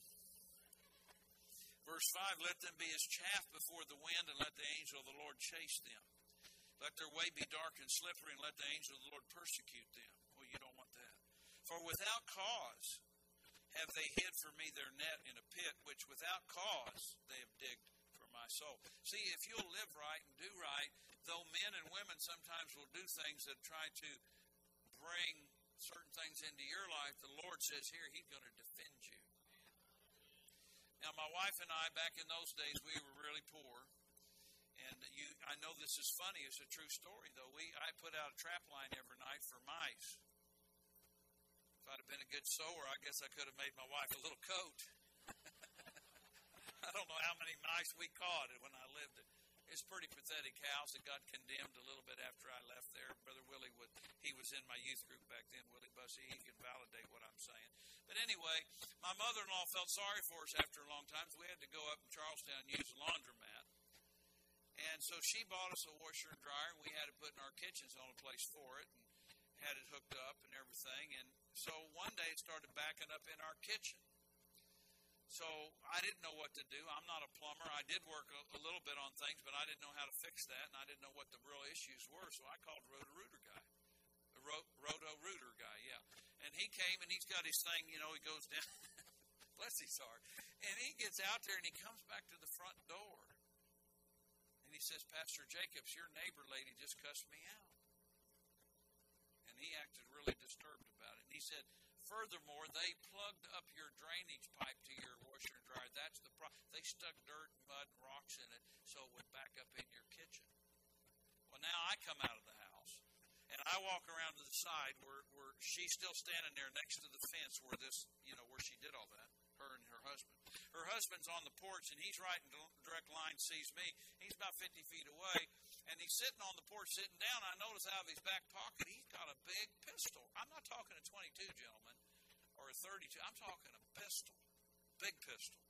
Verse 5 Let them be as chaff before the wind, and let the angel of the Lord chase them. Let their way be dark and slippery, and let the angel of the Lord persecute them. Well, you don't want that. For without cause have they hid for me their net in a pit which without cause they have digged for my soul. See, if you'll live right and do right, though men and women sometimes will do things that try to bring certain things into your life, the Lord says here, He's going to defend you. Now, my wife and I, back in those days, we were really poor. And you, I know this is funny. It's a true story, though. We, I put out a trap line every night for mice. If I'd have been a good sewer, I guess I could have made my wife a little coat. I don't know how many mice we caught when I lived it. It's pretty pathetic house. It got condemned a little bit after I left there. Brother Willie would he was in my youth group back then, Willie Bussey. He can validate what I'm saying. But anyway, my mother in law felt sorry for us after a long time, so we had to go up in Charlestown and use a laundromat. And so she bought us a washer and dryer, and we had it put in our kitchen's the only place for it, and had it hooked up and everything. And so one day it started backing up in our kitchen. So I didn't know what to do. I'm not a plumber. I did work a, a little bit on things, but I didn't know how to fix that, and I didn't know what the real issues were. So I called Roto Rooter guy, the Roto Rooter guy, yeah. And he came and he's got his thing. You know, he goes down. bless his heart. And he gets out there and he comes back to the front door, and he says, "Pastor Jacobs, your neighbor lady just cussed me out." And he acted really disturbed about it. And he said, Furthermore, they plugged up your drainage pipe to your washer and dryer. That's the problem. They stuck dirt, mud, and rocks in it so it would back up in your kitchen. Well, now I come out of the house and I walk around to the side where, where she's still standing there next to the fence where this, you know, where she did all that. Her and her husband. Her husband's on the porch and he's right in direct line, sees me. He's about 50 feet away and he's sitting on the porch, sitting down. I notice out of his back pocket, he's got a big pistol. I'm not talking a 22, gentlemen, or a 32. I'm talking a pistol, big pistol.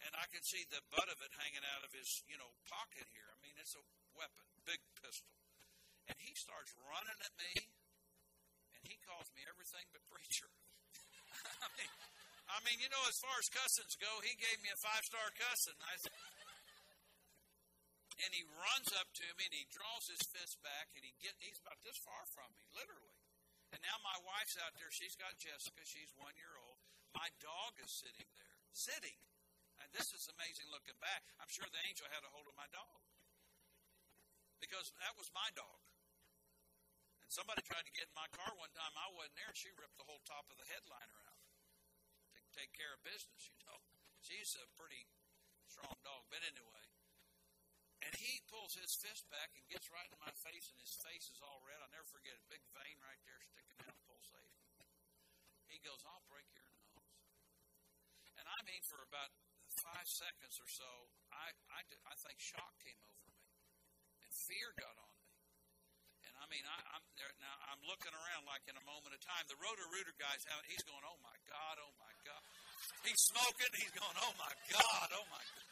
And I can see the butt of it hanging out of his, you know, pocket here. I mean, it's a weapon, big pistol. And he starts running at me, and he calls me everything but preacher. I mean, I mean, you know, as far as cussings go, he gave me a five star cussing. I and he runs up to me and he draws his fist back and he get he's about this far from me, literally. And now my wife's out there. She's got Jessica. She's one year old. My dog is sitting there, sitting. And this is amazing looking back. I'm sure the angel had a hold of my dog because that was my dog. And somebody tried to get in my car one time. I wasn't there. She ripped the whole top of the headliner out take care of business. You know, she's a pretty strong dog. But anyway, and he pulls his fist back and gets right in my face, and his face is all red. I'll never forget it. Big vein right there sticking out, pulsating. He goes, I'll break your nose. And I mean, for about five seconds or so, I, I, I think shock came over me, and fear got on I mean, I, I'm there now. I'm looking around like in a moment of time. The Roto Rooter guy's having. He's going, "Oh my God! Oh my God!" He's smoking. He's going, "Oh my God! Oh my God!"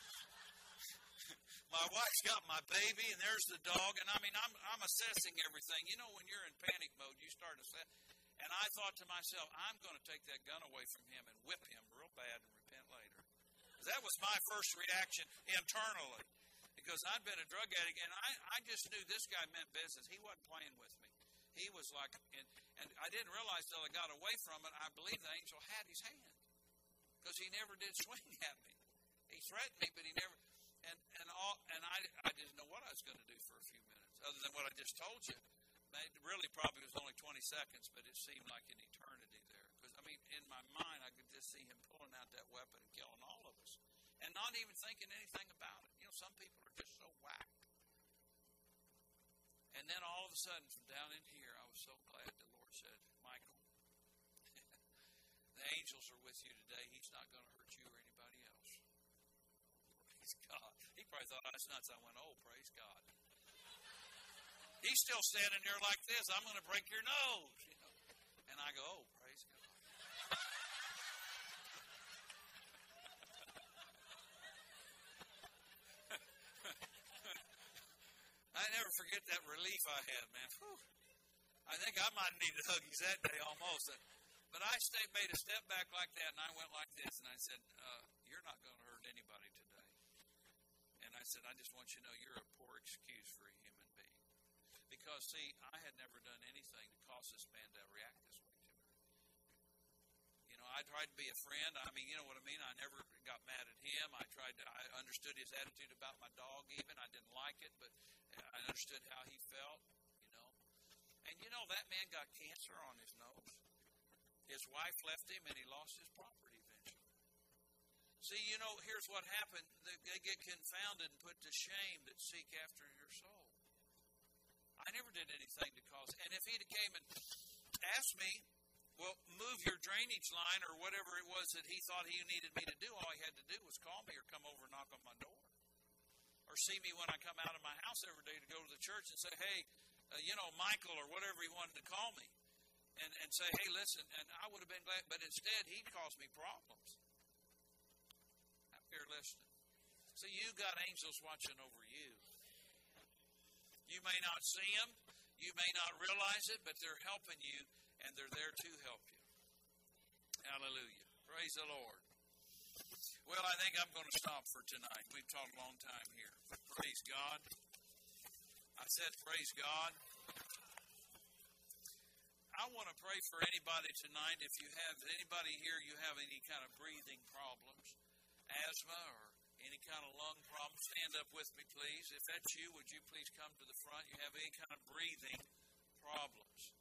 my wife's got my baby, and there's the dog, and I mean, I'm I'm assessing everything. You know, when you're in panic mode, you start assess. And I thought to myself, I'm going to take that gun away from him and whip him real bad and repent later. That was my first reaction internally, because I'd been a drug addict, and I I just knew this guy meant business. He wasn't playing with me. He was like, and, and I didn't realize till I got away from it. I believe the angel had his hand because he never did swing at me. He threatened me, but he never and and all and I I didn't know what I was going to do for a few minutes, other than what I just told you. It really probably was only 20 seconds, but it seemed like an eternity there. Because I mean, in my mind, I could just see him pulling out that weapon and killing all of us, and not even thinking anything about it. You know, some people are just so whacked. And then all of a sudden, from down in here, I was so glad the Lord said, Michael, the angels are with you today. He's not going to hurt you or anybody else. Praise God He probably thought I was nuts. I went, oh, praise God. He's still standing there like this. I'm going to break your nose. You know? And I go, oh, praise God. I forget that relief I had, man. Whew. I think I might have needed huggies that day almost. But I stayed, made a step back like that, and I went like this, and I said, uh, "You're not going to hurt anybody today." And I said, I just want you to know you're a poor excuse for a human being. Because, see, I had never done anything to cause this man to react this way know, I tried to be a friend. I mean, you know what I mean? I never got mad at him. I tried to, I understood his attitude about my dog, even. I didn't like it, but I understood how he felt, you know. And, you know, that man got cancer on his nose. His wife left him, and he lost his property. Eventually. See, you know, here's what happened. They get confounded and put to shame that seek after your soul. I never did anything to cause. And if he'd came and asked me, Well, move your drainage line or whatever it was that he thought he needed me to do. All he had to do was call me or come over and knock on my door. Or see me when I come out of my house every day to go to the church and say, hey, uh, you know, Michael or whatever he wanted to call me. And, and say, hey, listen, and I would have been glad, but instead he'd cause me problems. I'm here listening. So you got angels watching over you. You may not see them, you may not realize it, but they're helping you, and they're there to help you. Hallelujah. Praise the Lord. Well, I think I'm going to stop for tonight. We've talked a long time here. Praise God. I said, Praise God. I want to pray for anybody tonight. If you have anybody here, you have any kind of breathing problems, asthma, or any kind of lung problem, stand up with me, please. If that's you, would you please come to the front? You have any kind of breathing problems.